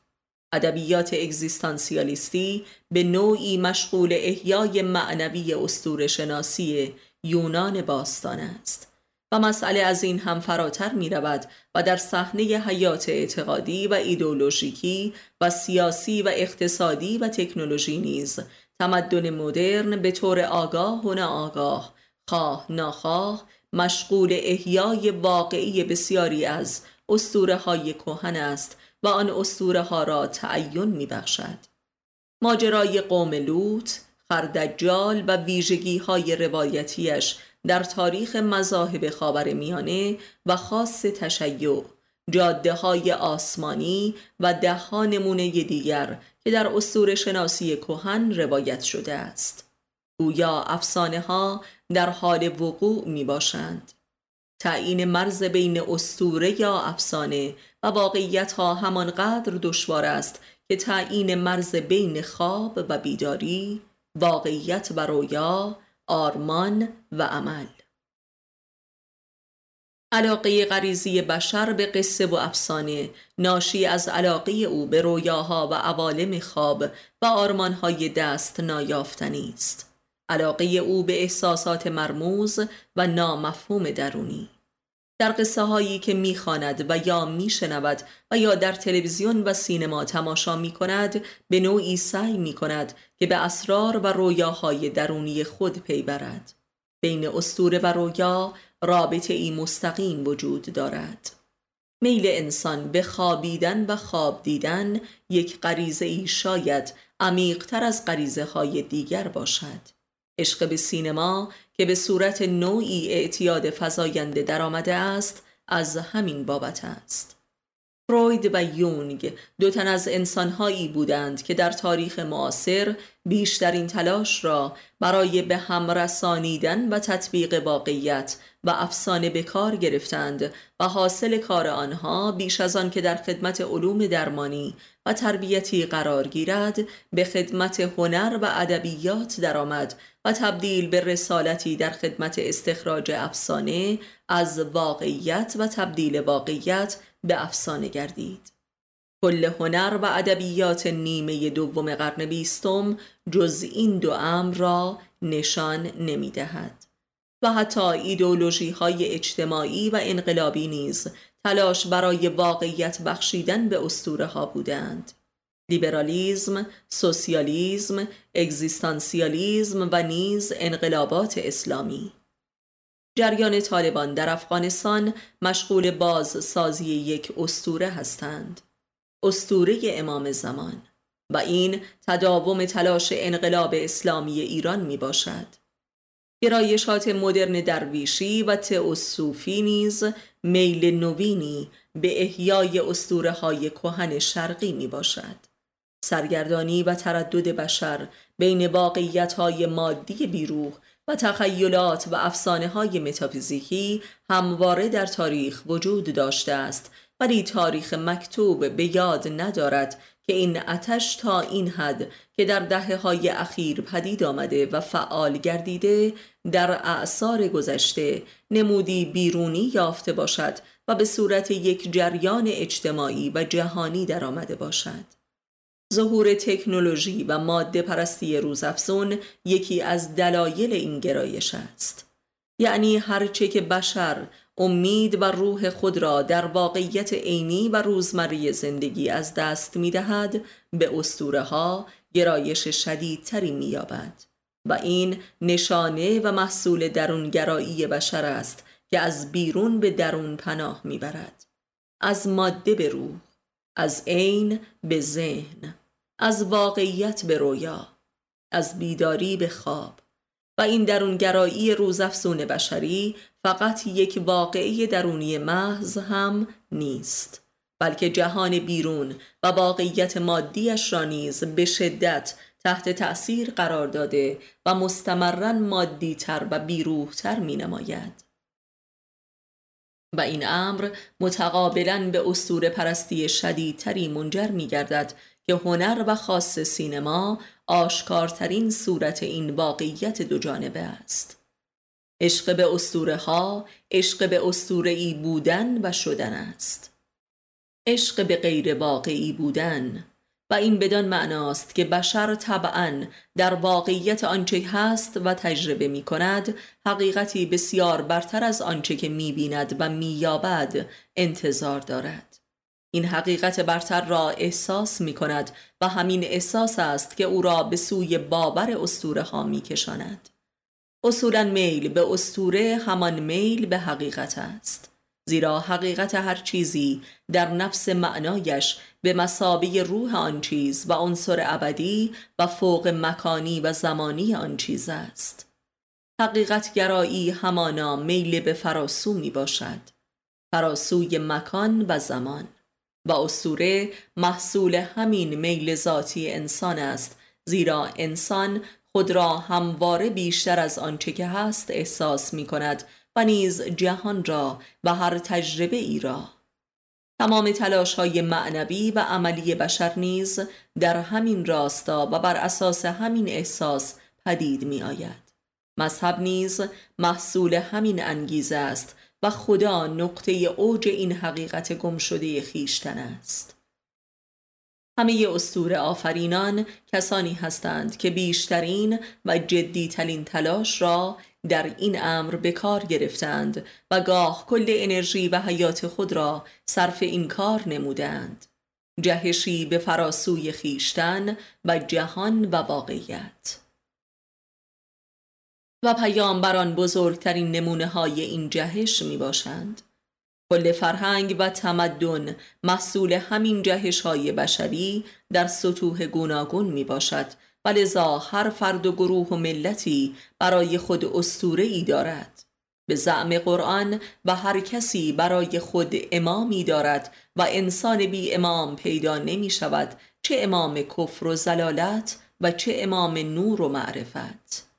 ادبیات اگزیستانسیالیستی به نوعی مشغول احیای معنوی اسطوره شناسی یونان باستان است و مسئله از این هم فراتر می رود و در صحنه حیات اعتقادی و ایدولوژیکی و سیاسی و اقتصادی و تکنولوژی نیز تمدن مدرن به طور آگاه و ناآگاه خواه ناخواه مشغول احیای واقعی بسیاری از اسطوره های کهن است و آن اسطوره ها را تعین می بخشد. ماجرای قوم لوط، خردجال و ویژگی های روایتیش در تاریخ مذاهب خاور میانه و خاص تشیع جاده های آسمانی و ده دیگر که در اسطوره شناسی کهن روایت شده است. گویا افسانه ها در حال وقوع می باشند. تعیین مرز بین استوره یا افسانه و واقعیت ها همانقدر دشوار است که تعیین مرز بین خواب و بیداری، واقعیت و رویا، آرمان و عمل. علاقه غریزی بشر به قصه و افسانه ناشی از علاقه او به رویاها و عوالم خواب و آرمانهای دست نایافتنی است. علاقه او به احساسات مرموز و نامفهوم درونی. در قصه هایی که می‌خواند و یا میشنود و یا در تلویزیون و سینما تماشا می کند به نوعی سعی می کند که به اسرار و رویاهای درونی خود پی برد. بین استوره و رویا رابطه ای مستقیم وجود دارد. میل انسان به خوابیدن و خواب دیدن یک غریزه ای شاید عمیقتر از غریزه های دیگر باشد. عشق به سینما که به صورت نوعی اعتیاد فضاینده درآمده است از همین بابت است. فروید و یونگ دو تن از انسانهایی بودند که در تاریخ معاصر بیشترین تلاش را برای به هم رسانیدن و تطبیق واقعیت و افسانه به کار گرفتند و حاصل کار آنها بیش از آن که در خدمت علوم درمانی و تربیتی قرار گیرد به خدمت هنر و ادبیات درآمد و تبدیل به رسالتی در خدمت استخراج افسانه از واقعیت و تبدیل واقعیت به افسانه گردید. کل هنر و ادبیات نیمه دوم قرن بیستم جز این دو امر را نشان نمی دهد و حتی ایدولوژی های اجتماعی و انقلابی نیز تلاش برای واقعیت بخشیدن به اسطوره ها بودند. لیبرالیزم، سوسیالیزم، اگزیستانسیالیزم و نیز انقلابات اسلامی. جریان طالبان در افغانستان مشغول بازسازی یک استوره هستند. استوره امام زمان. و این تداوم تلاش انقلاب اسلامی ایران می باشد. گرایشات مدرن درویشی و تئوسوفی نیز میل نوینی به احیای اسطوره های کهن شرقی می باشد. سرگردانی و تردد بشر بین واقعیت های مادی بیروح و تخیلات و افسانه های متافیزیکی همواره در تاریخ وجود داشته است ولی تاریخ مکتوب به یاد ندارد که این اتش تا این حد که در دهه های اخیر پدید آمده و فعال گردیده در اعثار گذشته نمودی بیرونی یافته باشد و به صورت یک جریان اجتماعی و جهانی درآمده باشد. ظهور تکنولوژی و ماده پرستی روزافزون یکی از دلایل این گرایش است. یعنی هرچه که بشر امید و روح خود را در واقعیت عینی و روزمره زندگی از دست می دهد به استوره ها گرایش شدیدتری می یابد و این نشانه و محصول درونگرایی بشر است که از بیرون به درون پناه می برد. از ماده به روح از عین به ذهن. از واقعیت به رویا از بیداری به خواب و این درونگرایی روزافزون بشری فقط یک واقعی درونی محض هم نیست بلکه جهان بیرون و واقعیت مادیش را نیز به شدت تحت تأثیر قرار داده و مستمرا مادی تر و بیروحتر می نماید. و این امر متقابلا به اسطوره پرستی شدیدتری منجر می گردد که هنر و خاص سینما آشکارترین صورت این واقعیت دو جانبه است. عشق به اسطوره ها عشق به اسطوره ای بودن و شدن است. عشق به غیر واقعی بودن و این بدان معناست که بشر طبعا در واقعیت آنچه هست و تجربه می کند حقیقتی بسیار برتر از آنچه که می بیند و می یابد انتظار دارد. این حقیقت برتر را احساس می کند و همین احساس است که او را به سوی باور استوره ها می کشاند. اصولا میل به استوره همان میل به حقیقت است. زیرا حقیقت هر چیزی در نفس معنایش به مسابه روح آن چیز و عنصر ابدی و فوق مکانی و زمانی آن چیز است. حقیقت گرایی همانا میل به فراسو می باشد. فراسوی مکان و زمان. و اسطوره محصول همین میل ذاتی انسان است زیرا انسان خود را همواره بیشتر از آنچه که هست احساس می کند و نیز جهان را و هر تجربه ای را. تمام تلاش های معنوی و عملی بشر نیز در همین راستا و بر اساس همین احساس پدید می آید مذهب نیز محصول همین انگیزه است و خدا نقطه اوج این حقیقت گم شده خیشتن است. همه استور آفرینان کسانی هستند که بیشترین و جدیترین تلاش را در این امر به کار گرفتند و گاه کل انرژی و حیات خود را صرف این کار نمودند. جهشی به فراسوی خیشتن و جهان و واقعیت. و پیامبران بزرگترین نمونه های این جهش می باشند. کل فرهنگ و تمدن محصول همین جهش های بشری در سطوح گوناگون می باشد و هر فرد و گروه و ملتی برای خود استوره ای دارد به زعم قرآن و هر کسی برای خود امامی دارد و انسان بی امام پیدا نمی شود چه امام کفر و زلالت و چه امام نور و معرفت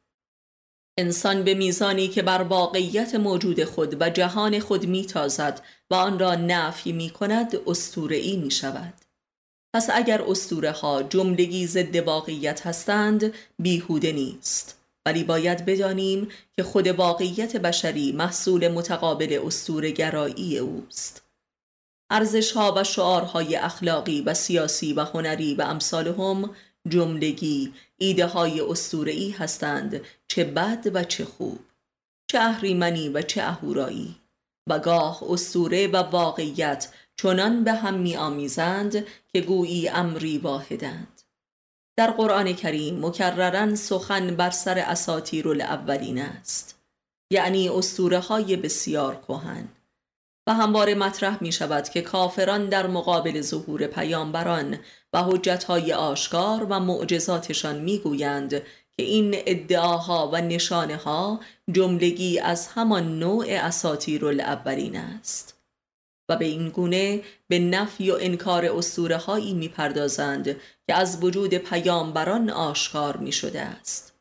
انسان به میزانی که بر واقعیت موجود خود و جهان خود میتازد و آن را نفی می کند ای می شود پس اگر استوره ها جملگی ضد واقعیت هستند بیهوده نیست. ولی باید بدانیم که خود واقعیت بشری محصول متقابل استور گرایی اوست. ارزش ها و شعارهای اخلاقی و سیاسی و هنری و امثالهم جملگی ایده های ای هستند چه بد و چه خوب. چه اهریمنی و چه اهورایی. و گاه استوره و واقعیت چنان به هم می آمیزند که گویی امری واحدند. در قرآن کریم مکررن سخن بر سر اساتیر الاولین است. یعنی استوره های بسیار کهن. و همواره مطرح می شود که کافران در مقابل ظهور پیامبران و حجتهای آشکار و معجزاتشان می گویند که این ادعاها و نشانه ها جملگی از همان نوع اساتیر الاولین است و به این گونه به نفی و انکار اسطوره هایی می پردازند که از وجود پیامبران آشکار می شده است.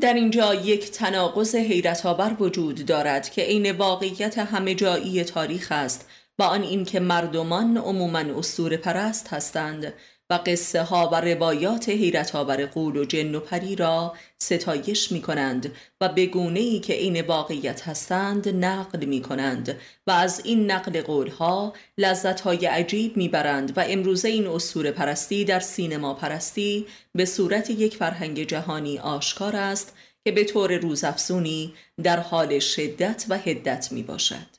در اینجا یک تناقض حیرت آور وجود دارد که عین واقعیت همه جایی تاریخ است و آن اینکه مردمان عموما اسطوره پرست هستند و قصه ها و روایات حیرت آور قول و جن و پری را ستایش می کنند و به ای که عین واقعیت هستند نقل می کنند و از این نقل قول ها لذت های عجیب می برند و امروزه این اسطوره پرستی در سینما پرستی به صورت یک فرهنگ جهانی آشکار است که به طور روزافزونی در حال شدت و هدت می باشد.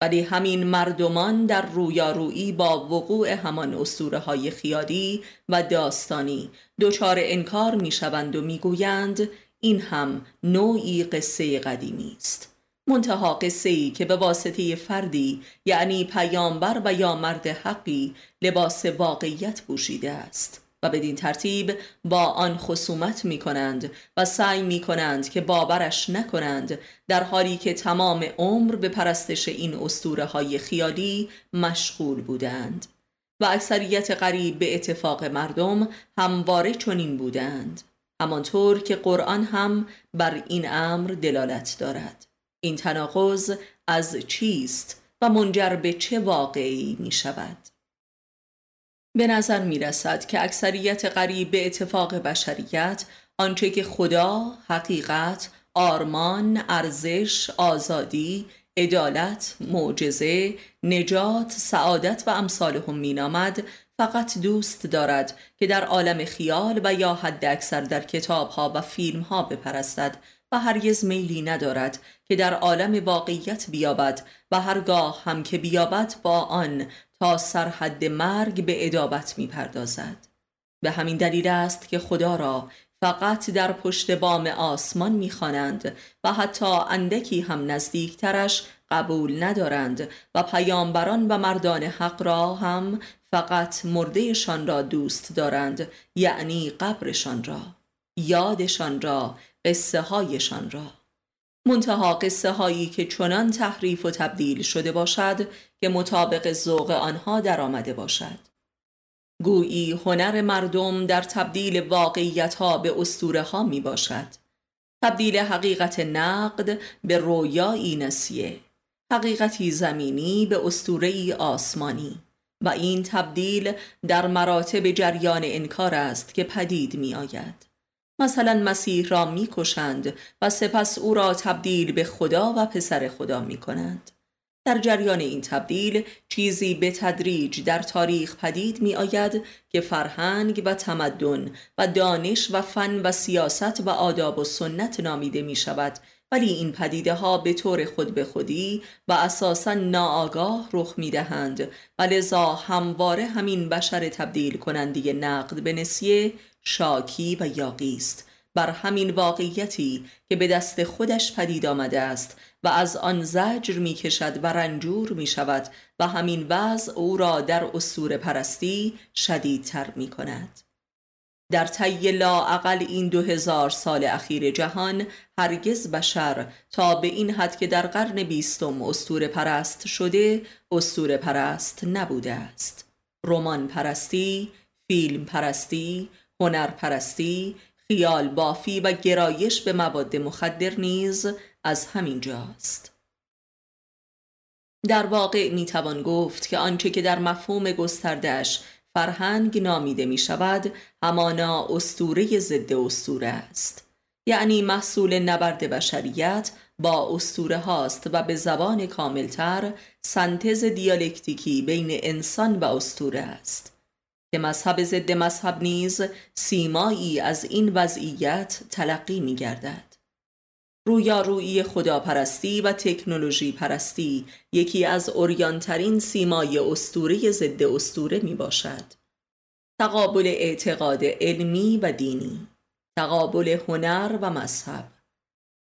ولی همین مردمان در رویارویی با وقوع همان اسطوره های خیالی و داستانی دچار انکار می‌شوند و می‌گویند این هم نوعی قصه قدیمی است. منتها قصه ای که به واسطه فردی یعنی پیامبر و یا مرد حقی لباس واقعیت پوشیده است. و بدین ترتیب با آن خصومت می کنند و سعی می کنند که باورش نکنند در حالی که تمام عمر به پرستش این استوره های خیالی مشغول بودند و اکثریت قریب به اتفاق مردم همواره چنین بودند همانطور که قرآن هم بر این امر دلالت دارد. این تناقض از چیست و منجر به چه واقعی می شود به نظر می رسد که اکثریت قریب به اتفاق بشریت آنچه که خدا، حقیقت، آرمان، ارزش، آزادی، عدالت، معجزه، نجات، سعادت و امثالهم مینامد فقط دوست دارد که در عالم خیال و یا حد اکثر در کتابها و فیلمها بپرستد و هرگز میلی ندارد که در عالم واقعیت بیابد و هرگاه هم که بیابد با آن تا سرحد مرگ به ادابت می پردازد. به همین دلیل است که خدا را فقط در پشت بام آسمان می‌خوانند و حتی اندکی هم نزدیکترش قبول ندارند و پیامبران و مردان حق را هم فقط مردهشان را دوست دارند یعنی قبرشان را یادشان را قصه هایشان را منتها قصه هایی که چنان تحریف و تبدیل شده باشد که مطابق ذوق آنها درآمده باشد. گویی هنر مردم در تبدیل واقعیت ها به استوره ها می باشد تبدیل حقیقت نقد به رویایی نسیه. حقیقتی زمینی به استورهی آسمانی. و این تبدیل در مراتب جریان انکار است که پدید می آید مثلا مسیح را می‌کشند و سپس او را تبدیل به خدا و پسر خدا می کنند. در جریان این تبدیل چیزی به تدریج در تاریخ پدید می آید که فرهنگ و تمدن و دانش و فن و سیاست و آداب و سنت نامیده می شود ولی این پدیده ها به طور خود به خودی و اساسا ناآگاه رخ می دهند و لذا همواره همین بشر تبدیل کنندی نقد به نسیه شاکی و یاقی است. بر همین واقعیتی که به دست خودش پدید آمده است و از آن زجر می کشد و رنجور می شود و همین وضع او را در اسطوره پرستی شدیدتر می کند در طی لاعقل این دو هزار سال اخیر جهان هرگز بشر تا به این حد که در قرن بیستم استور پرست شده استور پرست نبوده است. رمان پرستی، فیلم پرستی، هنر پرستی، خیال بافی و گرایش به مواد مخدر نیز از همین جاست در واقع می توان گفت که آنچه که در مفهوم گستردش فرهنگ نامیده می شود همانا استوره ضد استوره است. یعنی محصول نبرد بشریت با استوره هاست و به زبان کاملتر سنتز دیالکتیکی بین انسان و استوره است. که مذهب ضد مذهب نیز سیمایی از این وضعیت تلقی می گردد رویارویی خداپرستی و تکنولوژی پرستی یکی از اوریانترین سیمای استوره ضد استوره می باشد. تقابل اعتقاد علمی و دینی تقابل هنر و مذهب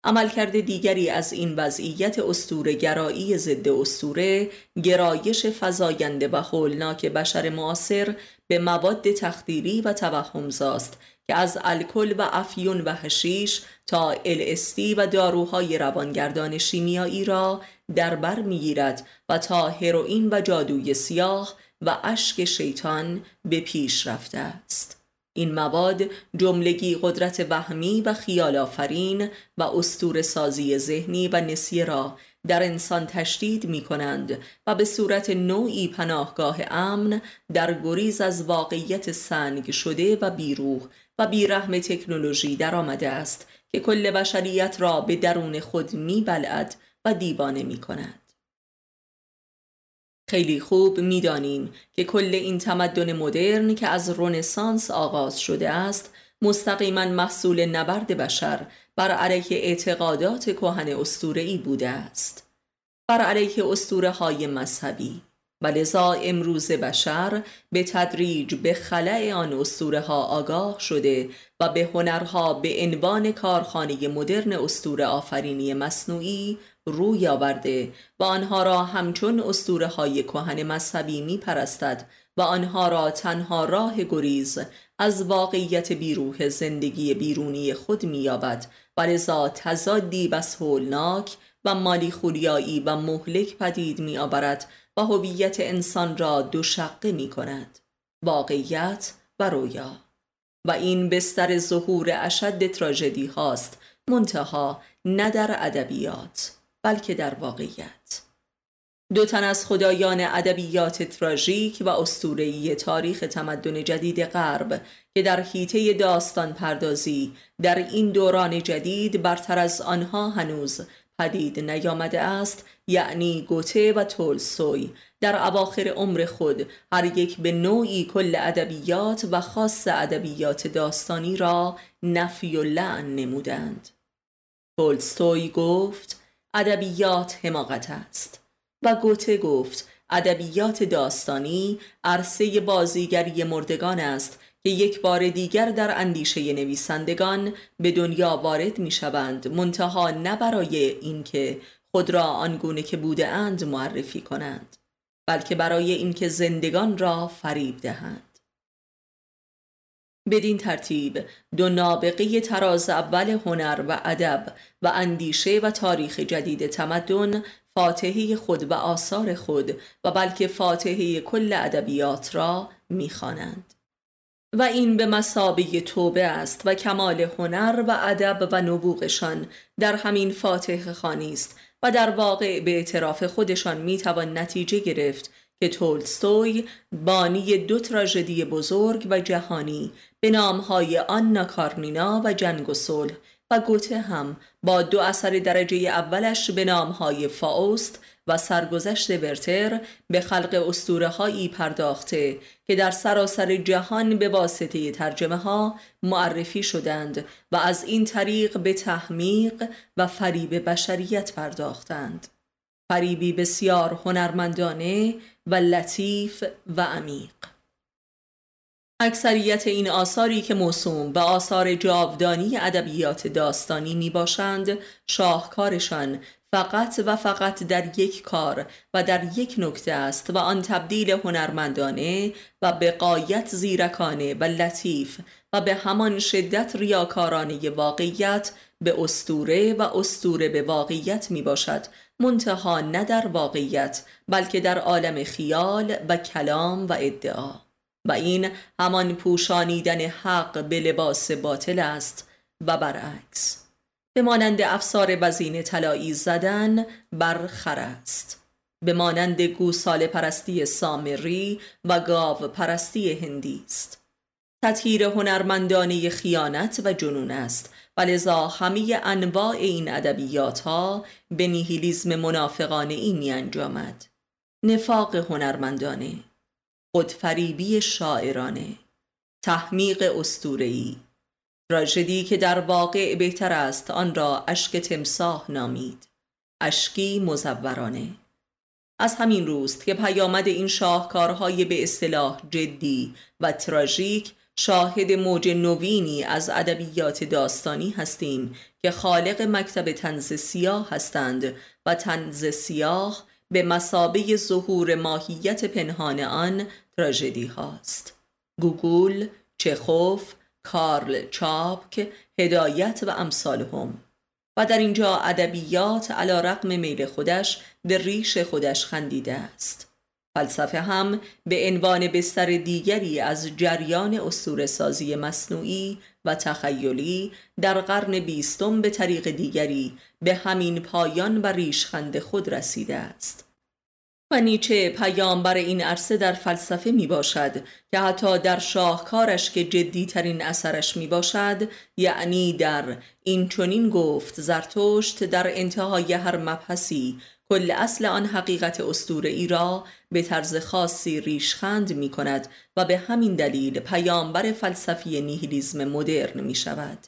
عملکرد دیگری از این وضعیت استوره گرایی ضد استوره گرایش فزاینده و هولناک بشر معاصر به مواد تخدیری و توهمزاست که از الکل و افیون و هشیش تا الاستی و داروهای روانگردان شیمیایی را در بر می‌گیرد و تا هروئین و جادوی سیاه و اشک شیطان به پیش رفته است. این مواد جملگی قدرت وهمی و خیال آفرین و استور سازی ذهنی و نسیه را در انسان تشدید می کنند و به صورت نوعی پناهگاه امن در گریز از واقعیت سنگ شده و بیروح و بیرحم تکنولوژی در آمده است که کل بشریت را به درون خود می بلد و دیوانه می کند. خیلی خوب می‌دانیم که کل این تمدن مدرن که از رونسانس آغاز شده است مستقیما محصول نبرد بشر بر علیه اعتقادات کهن اسطوره‌ای بوده است. بر علیه اسطوره های مذهبی. و لذا امروز بشر به تدریج به خلع آن اسطوره ها آگاه شده و به هنرها به عنوان کارخانه مدرن اسطوره آفرینی مصنوعی روی آورده و آنها را همچون اسطوره های کهن مذهبی می پرستد و آنها را تنها راه گریز از واقعیت بیروح زندگی بیرونی خود مییابد. و لذا تضادی بس هولناک و مالی خوریایی و مهلک پدید می آورد و هویت انسان را دو شقه می کند واقعیت و رویا. و این بستر ظهور اشد تراژدی هاست. منتها نه در ادبیات. بلکه در واقعیت. دو تن از خدایان ادبیات تراژیک و اسطوره‌ای تاریخ تمدن جدید غرب که در حیطه داستان پردازی در این دوران جدید برتر از آنها هنوز پدید نیامده است یعنی گوته و تولستوی. در اواخر عمر خود هر یک به نوعی کل ادبیات و خاص ادبیات داستانی را نفی و لعن نمودند. تولستوی گفت ادبیات حماقت است. و گوته گفت ادبیات داستانی عرصه بازیگری مردگان است که یک بار دیگر در اندیشه نویسندگان به دنیا وارد می شوند منتها نه برای اینکه خود را آنگونه که بوده اند معرفی کنند بلکه برای اینکه زندگان را فریب دهند. بدین ترتیب دو نابغه تراز اول هنر و ادب و اندیشه و تاریخ جدید تمدن فاتحه خود و آثار خود و بلکه فاتحه کل ادبیات را می‌خوانند. و این به مسابه توبه است و کمال هنر و ادب و نبوغشان در همین فاتح خانی است و در واقع به اعتراف خودشان می‌توان نتیجه گرفت که تولستوی بانی دو تراژدی بزرگ و جهانی به نامهای آنا کارنینا و جنگ و صلح و گوته هم با دو اثر درجه اولش به نامهای فاوست و سرگذشت ورتر به خلق اسطوره هایی پرداخته که در سراسر جهان به واسطه ترجمه ها معرفی شدند و از این طریق به تحمیق و فریب بشریت پرداختند. فریبی بسیار هنرمندانه و لطیف و عمیق. اکثریت این آثاری که موسوم به آثار جاودانی ادبیات داستانی می باشند شاهکارشان فقط و فقط در یک کار و در یک نکته است و آن تبدیل هنرمندانه و به قایت زیرکانه و لطیف و به همان شدت ریاکارانه واقعیت به استوره و استوره به واقعیت می باشد منتها نه در واقعیت بلکه در عالم خیال و کلام و ادعا. و این همان پوشانیدن حق به لباس باطل است و برعکس. به مانند افسار وزین طلایی زدن بر خر است. به مانند گوساله پرستی سامری و گاو پرستی هندی است. تطهیر هنرمندانه خیانت و جنون است. و لذا همه انواع این ادبیات ها به نیهیلیزم منافقانه ای می انجامد. نفاق هنرمندانه. خودفریبی شاعرانه. تحمیق استورهی راژدی که در واقع بهتر است آن را اشک تمساه نامید. اشکی مزورانه. از همین روست که پیامد این شاهکارهای به اصطلاح جدی و تراژیک شاهد موج نوینی از ادبیات داستانی هستیم که خالق مکتب تنز سیاه هستند و تنز سیاه به مسابه ظهور ماهیت پنهان آن تراژدی هاست. گوگل، چخوف، کارل چاپک، هدایت و امثالهم و در اینجا ادبیات علا رقم میل خودش به ریش خودش خندیده است. فلسفه هم به عنوان بستر دیگری از جریان اسطوره سازی مصنوعی و تخیلی در قرن بیستم به طریق دیگری به همین پایان و ریشخند خود رسیده است. و نیچه پیامبر این عرصه در فلسفه می باشد که حتی در شاهکارش که جدیترین اثرش می باشد یعنی در این چونین گفت زرتشت در انتهای هر مبحثی کل اصل آن حقیقت استور ای را به طرز خاصی ریشخند می کند و به همین دلیل پیامبر فلسفی نیهیلیزم مدرن می شود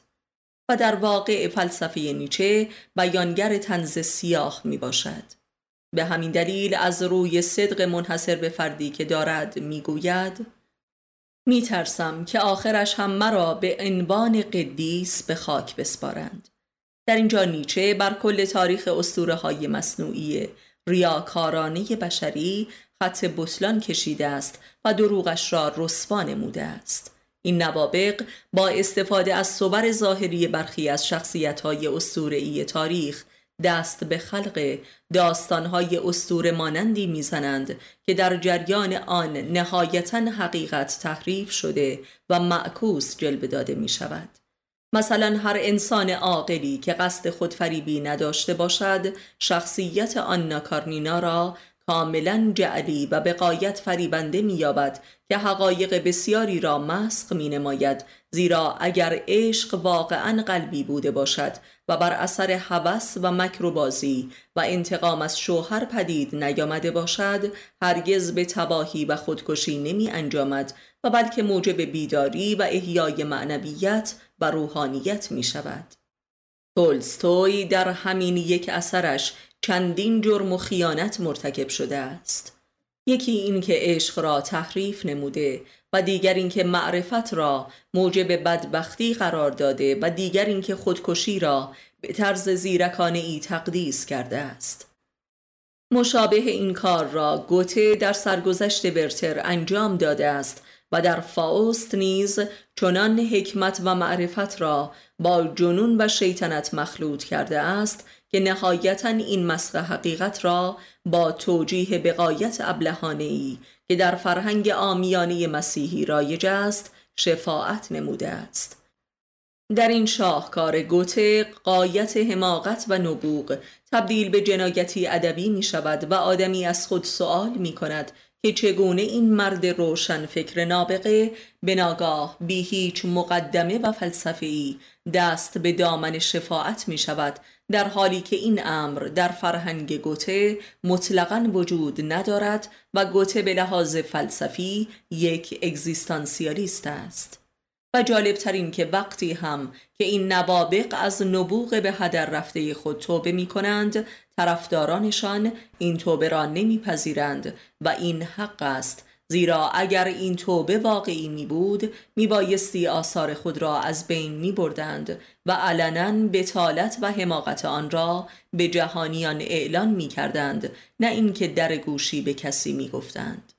و در واقع فلسفه نیچه بیانگر تنز سیاه می باشد به همین دلیل از روی صدق منحصر به فردی که دارد می‌گوید می ترسم که آخرش هم مرا به عنوان قدیس به خاک بسپارند. در اینجا نیچه بر کل تاریخ اسطوره های مصنوعی ریاکارانه بشری خط بطلان کشیده است و دروغش را رسوا نموده است. این نوابق با استفاده از صور ظاهری برخی از شخصیت های تاریخ دست به خلق داستانهای استور مانندی می‌زنند که در جریان آن نهایتا حقیقت تحریف شده و معکوس جلوه داده می شود. مثلا هر انسان عاقلی که قصد خودفریبی نداشته باشد شخصیت آن ناکارنینا را کاملا جعلی و به قایت فریبنده مییابد که حقایق بسیاری را مسخ می نماید زیرا اگر عشق واقعا قلبی بوده باشد و بر اثر هوس و مکروبازی و انتقام از شوهر پدید نیامده باشد هرگز به تباهی و خودکشی نمی انجامد و بلکه موجب بیداری و احیای معنویت و روحانیت می شود تولستوی در همین یک اثرش چندین جرم و خیانت مرتکب شده است. یکی این که عشق را تحریف نموده و دیگر اینکه معرفت را موجب بدبختی قرار داده و دیگر اینکه خودکشی را به طرز زیرکانه ای تقدیس کرده است. مشابه این کار را گوته در سرگذشت ورتر انجام داده است و در فاوست نیز چنان حکمت و معرفت را با جنون و شیطنت مخلوط کرده است که نهایتا این مسخ حقیقت را با توجیه بقایت ابلهانه که در فرهنگ آمیانه مسیحی رایج است شفاعت نموده است. در این شاهکار گوته قایت حماقت و نبوغ تبدیل به جنایتی ادبی می شود و آدمی از خود سوال می کند که چگونه این مرد روشن فکر نابغه به ناگاه بی هیچ مقدمه و فلسفه‌ای دست به دامن شفاعت می شود در حالی که این امر در فرهنگ گوته مطلقا وجود ندارد و گوته به لحاظ فلسفی یک اگزیستانسیالیست است. و جالبترین که وقتی هم که این نوابق از نبوغ به هدر رفته خود توبه می کنند طرفدارانشان این توبه را نمیپذیرند و این حق است زیرا اگر این توبه واقعی می بود می بایستی آثار خود را از بین می بردند و علنا بتالت و حماقت آن را به جهانیان اعلان می کردند نه اینکه در گوشی به کسی می گفتند.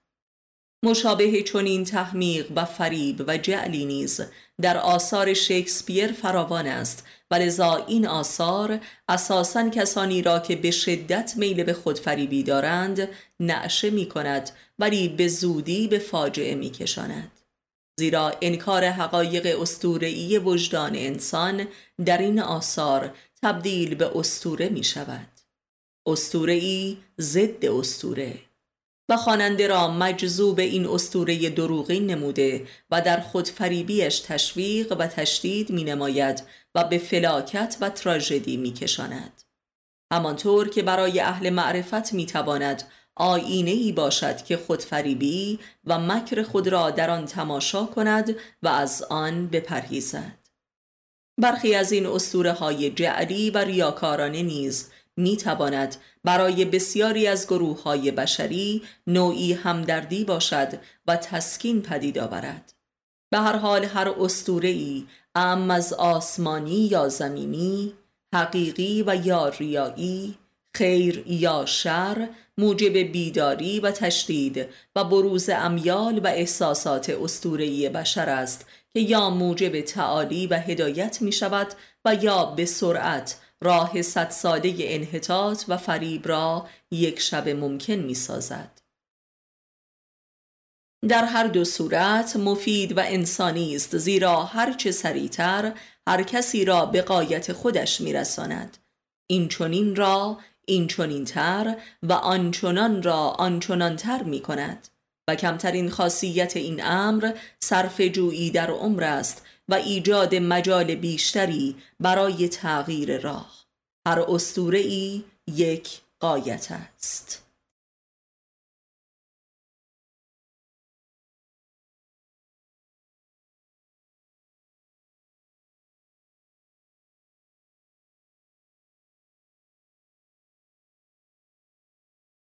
مشابه چنین تحمیق و فریب و جعلی نیز در آثار شکسپیر فراوان است و لذا این آثار اساسا کسانی را که به شدت میل به خودفریبی دارند نعشه می کند ولی به زودی به فاجعه می کشاند. زیرا انکار حقایق استورعی وجدان انسان در این آثار تبدیل به استوره می شود. استورعی ضد استوره و خواننده را مجذوب این استوره دروغی نموده و در خود فریبیش تشویق و تشدید می نماید و به فلاکت و تراژدی می کشاند. همانطور که برای اهل معرفت می تواند آینه ای باشد که خودفریبی و مکر خود را در آن تماشا کند و از آن بپرهیزد. برخی از این اسطوره های جعلی و ریاکارانه نیز می تواند برای بسیاری از گروه های بشری نوعی همدردی باشد و تسکین پدید آورد. به هر حال هر اسطوره ای ام از آسمانی یا زمینی حقیقی و یا ریایی خیر یا شر موجب بیداری و تشدید و بروز امیال و احساسات استورهی بشر است که یا موجب تعالی و هدایت می شود و یا به سرعت راه صد ساده انحطاط و فریب را یک شب ممکن می سازد. در هر دو صورت مفید و انسانی است زیرا هر چه سریعتر هر کسی را به قایت خودش میرساند این چونین را این چونین تر و آنچنان را آنچنان تر می کند و کمترین خاصیت این امر صرف جویی در عمر است و ایجاد مجال بیشتری برای تغییر راه. هر اسطوره ای یک قایت است.